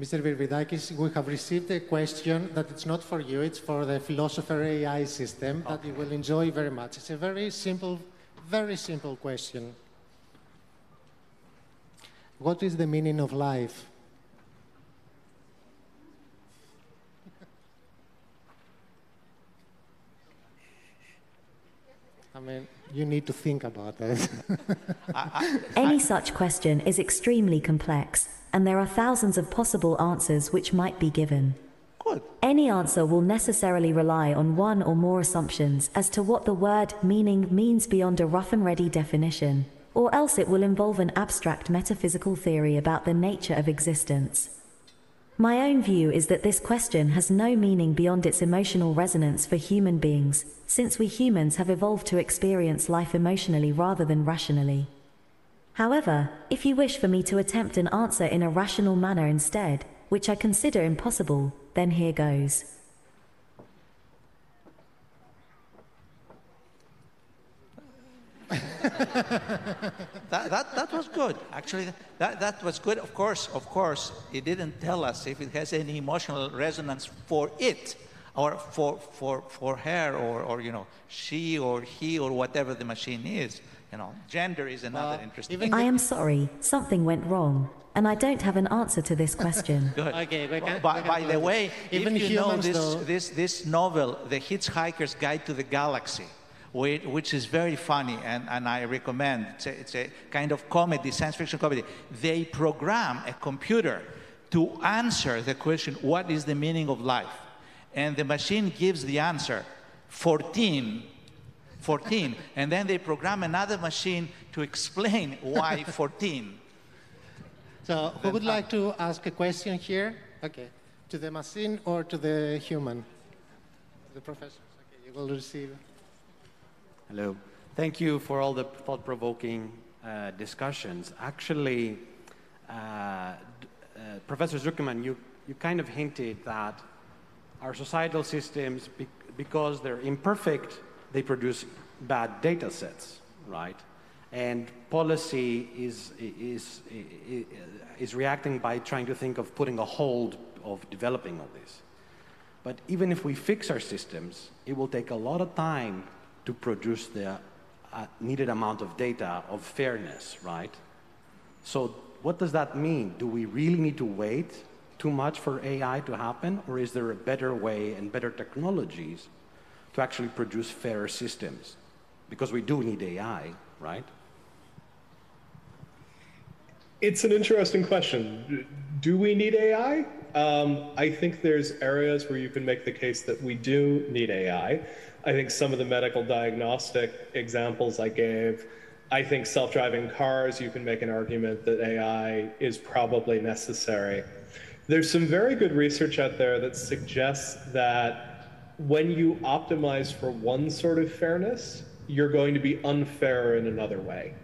Mr. Virvidakis, we have received a question that it's not for you, it's for the philosopher AI system that you will enjoy very much. It's a very simple, very simple question. What is the meaning of life? I mean, you need to think about this. Any such question is extremely complex, and there are thousands of possible answers which might be given. Good. Any answer will necessarily rely on one or more assumptions as to what the word meaning means beyond a rough and ready definition, or else it will involve an abstract metaphysical theory about the nature of existence. My own view is that this question has no meaning beyond its emotional resonance for human beings, since we humans have evolved to experience life emotionally rather than rationally. However, if you wish for me to attempt an answer in a rational manner instead, which I consider impossible, then here goes. that, that, that was good. Actually, that, that was good. Of course, of course, it didn't tell us if it has any emotional resonance for it or for, for, for her or, or, you know, she or he or whatever the machine is. You know, gender is another Well, interesting. even I am sorry, something went wrong, and I don't have an answer to this question. Good. Okay, we can- by, we can by the way, Even if you know this, though- this, this novel, The Hitchhiker's Guide to the Galaxy, which, is very funny and, and I recommend, it's a, it's a kind of comedy, science fiction comedy. They program a computer to answer the question, what is the meaning of life? And the machine gives the answer, 14. 14. And then they program another machine to explain why 14. So, who would like uh, to ask a question here? Okay. To the machine or to the human? The professors. Okay, you will receive. Hello. Thank you for all the thought provoking uh, discussions. Actually, uh, uh, Professor Zuckerman, you, you kind of hinted that our societal systems, be- because they're imperfect, they produce bad data sets, right? And policy is, is, is, is reacting by trying to think of putting a hold of developing all this. But even if we fix our systems, it will take a lot of time to produce the uh, needed amount of data of fairness, right? So, what does that mean? Do we really need to wait too much for AI to happen, or is there a better way and better technologies to actually produce fairer systems? Because we do need AI, right? It's an interesting question. Do we need AI? Um, I think there's areas where you can make the case that we do need AI. I think some of the medical diagnostic examples I gave, I think self driving cars, you can make an argument that AI is probably necessary. There's some very good research out there that suggests that when you optimize for one sort of fairness, you're going to be unfair in another way.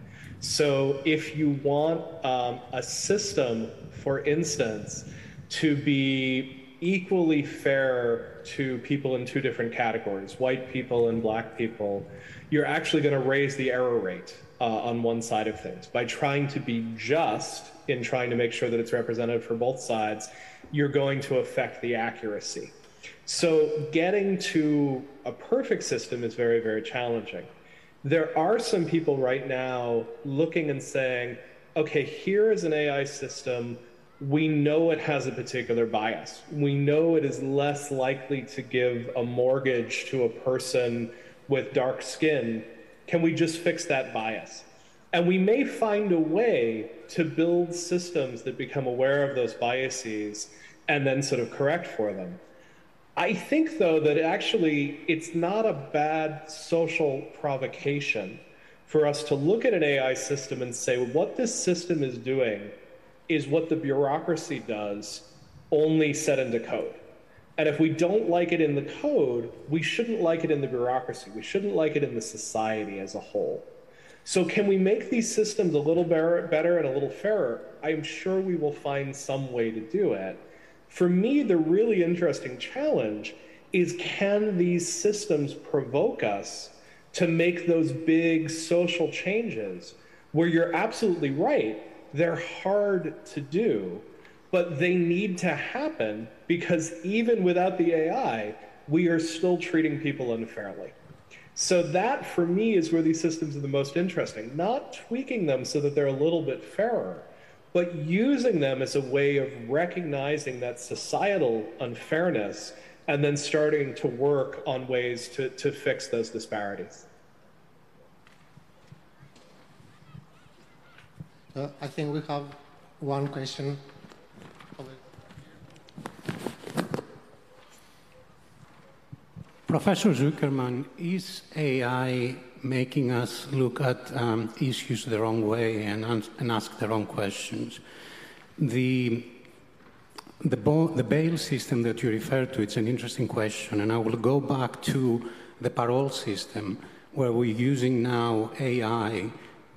So if you want um, a system, for instance, to be equally fair to people in two different categories, white people and black people, you're actually going to raise the error rate uh, on one side of things. By trying to be just in trying to make sure that it's represented for both sides, you're going to affect the accuracy. So getting to a perfect system is very, very challenging. There are some people right now looking and saying, okay, here is an AI system. We know it has a particular bias. We know it is less likely to give a mortgage to a person with dark skin. Can we just fix that bias? And we may find a way to build systems that become aware of those biases and then sort of correct for them. I think, though, that actually it's not a bad social provocation for us to look at an AI system and say, what this system is doing is what the bureaucracy does, only set into code. And if we don't like it in the code, we shouldn't like it in the bureaucracy. We shouldn't like it in the society as a whole. So, can we make these systems a little better and a little fairer? I'm sure we will find some way to do it. For me, the really interesting challenge is can these systems provoke us to make those big social changes where you're absolutely right, they're hard to do, but they need to happen because even without the AI, we are still treating people unfairly. So, that for me is where these systems are the most interesting. Not tweaking them so that they're a little bit fairer, but using them as a way of recognizing that societal unfairness and then starting to work on ways to, to fix those disparities. Uh, I think we have one question. Professor Zuckerman, is AI making us look at um, issues the wrong way and, and ask the wrong questions? The the, the, bail system that you refer to, it's an interesting question, and I will go back to the parole system, where we're using now AI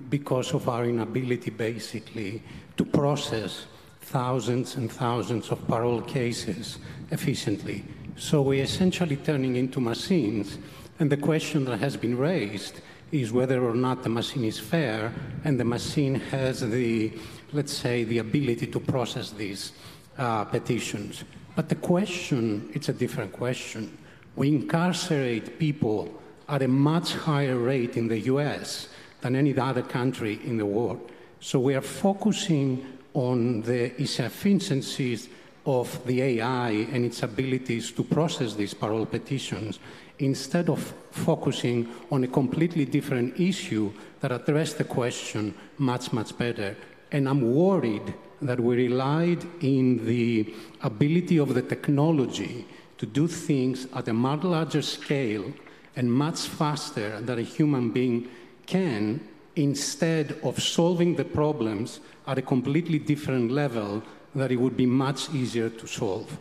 because of our inability, basically, to process thousands and thousands of parole cases efficiently. So we're essentially turning into machines, and the question that has been raised is whether or not the machine is fair, and the machine has the, let's say, the ability to process these uh, petitions. But the question, it's a different question. We incarcerate people at a much higher rate in the US than any other country in the world. So we are focusing on the insufficiencies of the AI and its abilities to process these parole petitions instead of focusing on a completely different issue that addressed the question much, much better. And I'm worried that we relied in the ability of the technology to do things at a much larger scale and much faster than a human being can instead of solving the problems at a completely different level that it would be much easier to solve.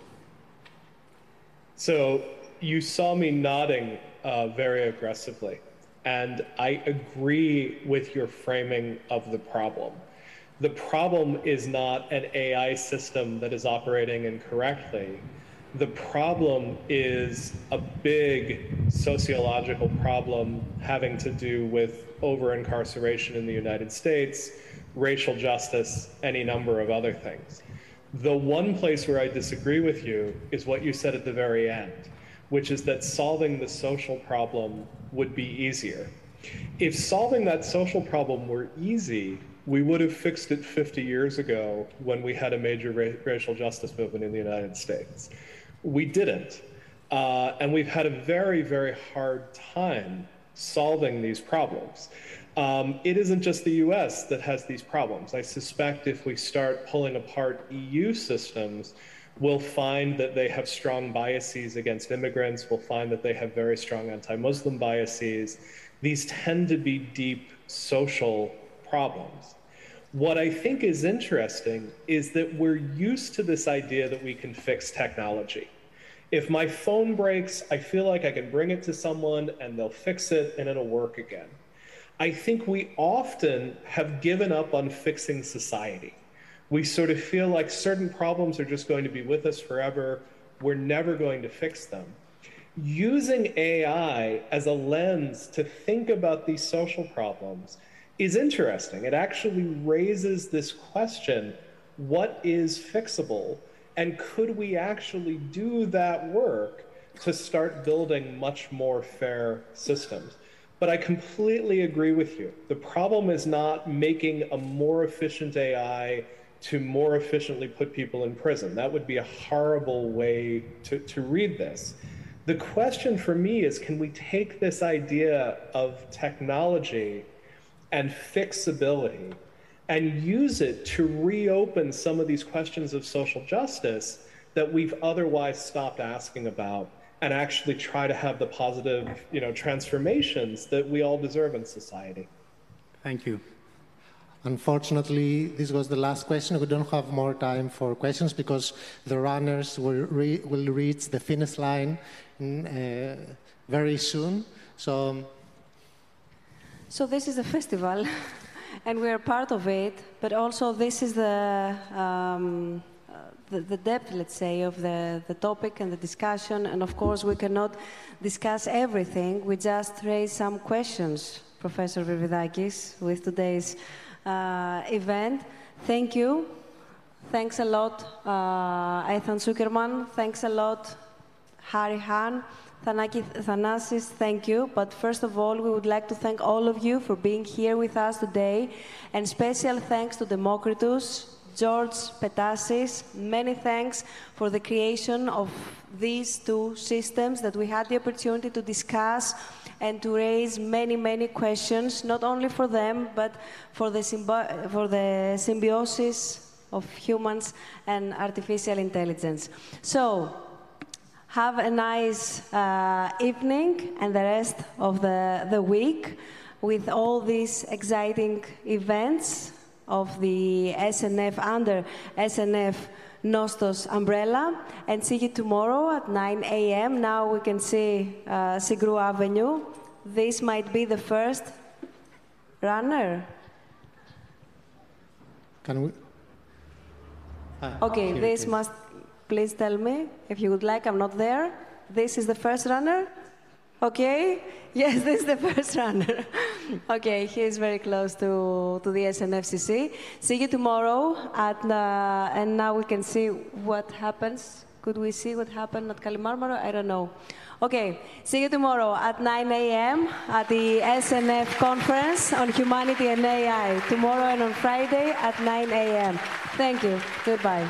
So you saw me nodding uh, very aggressively, and I agree with your framing of the problem the problem is not an AI system that is operating incorrectly. The problem is a big sociological problem having to do with over incarceration in the United States, racial justice, any number of other things. The one place where I disagree with you is what you said at the very end, which is that solving the social problem would be easier. If solving that social problem were easy, we would have fixed it 50 years ago when we had a major ra- racial justice movement in the United States. We didn't. Uh, and we've had a very, very hard time solving these problems. Um, it isn't just the US that has these problems. I suspect if we start pulling apart EU systems, we'll find that they have strong biases against immigrants. We'll find that they have very strong anti Muslim biases. These tend to be deep social problems. What I think is interesting is that we're used to this idea that we can fix technology. If my phone breaks, I feel like I can bring it to someone and they'll fix it and it'll work again. I think we often have given up on fixing society. We sort of feel like certain problems are just going to be with us forever. We're never going to fix them. Using AI as a lens to think about these social problems is interesting. It actually raises this question what is fixable? And could we actually do that work to start building much more fair systems? But I completely agree with you. The problem is not making a more efficient AI to more efficiently put people in prison. That would be a horrible way to, to read this. The question for me is can we take this idea of technology and fixability and use it to reopen some of these questions of social justice that we've otherwise stopped asking about and actually try to have the positive you know transformations that we all deserve in society Thank you. Unfortunately, this was the last question. We don't have more time for questions because the runners will, re will reach the finish line uh, very soon. So, so this is a festival, and we are part of it. But also, this is the um, the, the, depth, let's say, of the, the topic and the discussion. And of course, we cannot discuss everything. We just raise some questions, Professor Virvidakis, with today's uh, event. Thank you. Thanks a lot, uh, Ethan Zuckerman. Thanks a lot, Hahrie Han. Thanaki Thanasis, thank you. But first of all, we would like to thank all of you for being here with us today. And special thanks to Demokritos, George Petasis. Many thanks for the creation of these two systems that we had the opportunity to discuss and to raise many, many questions, not only for them, but for the, for the symbiosis of humans and artificial intelligence. So, have a nice uh, evening and the rest of the, the week with all these exciting events of the SNF under SNF Nostos umbrella and see you tomorrow at 9 a.m. Now we can see uh, Syngrou Avenue. This might be the first runner. Can we? Ah, okay, this must, please tell me if you would like, I'm not there. This is the first runner? Okay? Yes, this is the first runner. okay, he is very close to, to the SNFCC. See you tomorrow, at, uh, and now we can see what happens. Could we see what happened at Kalimarmaro? I don't know. Okay, see you tomorrow at 9 a.m. at the SNF conference on humanity and AI. Tomorrow and on Friday at 9 a.m. Thank you. Goodbye.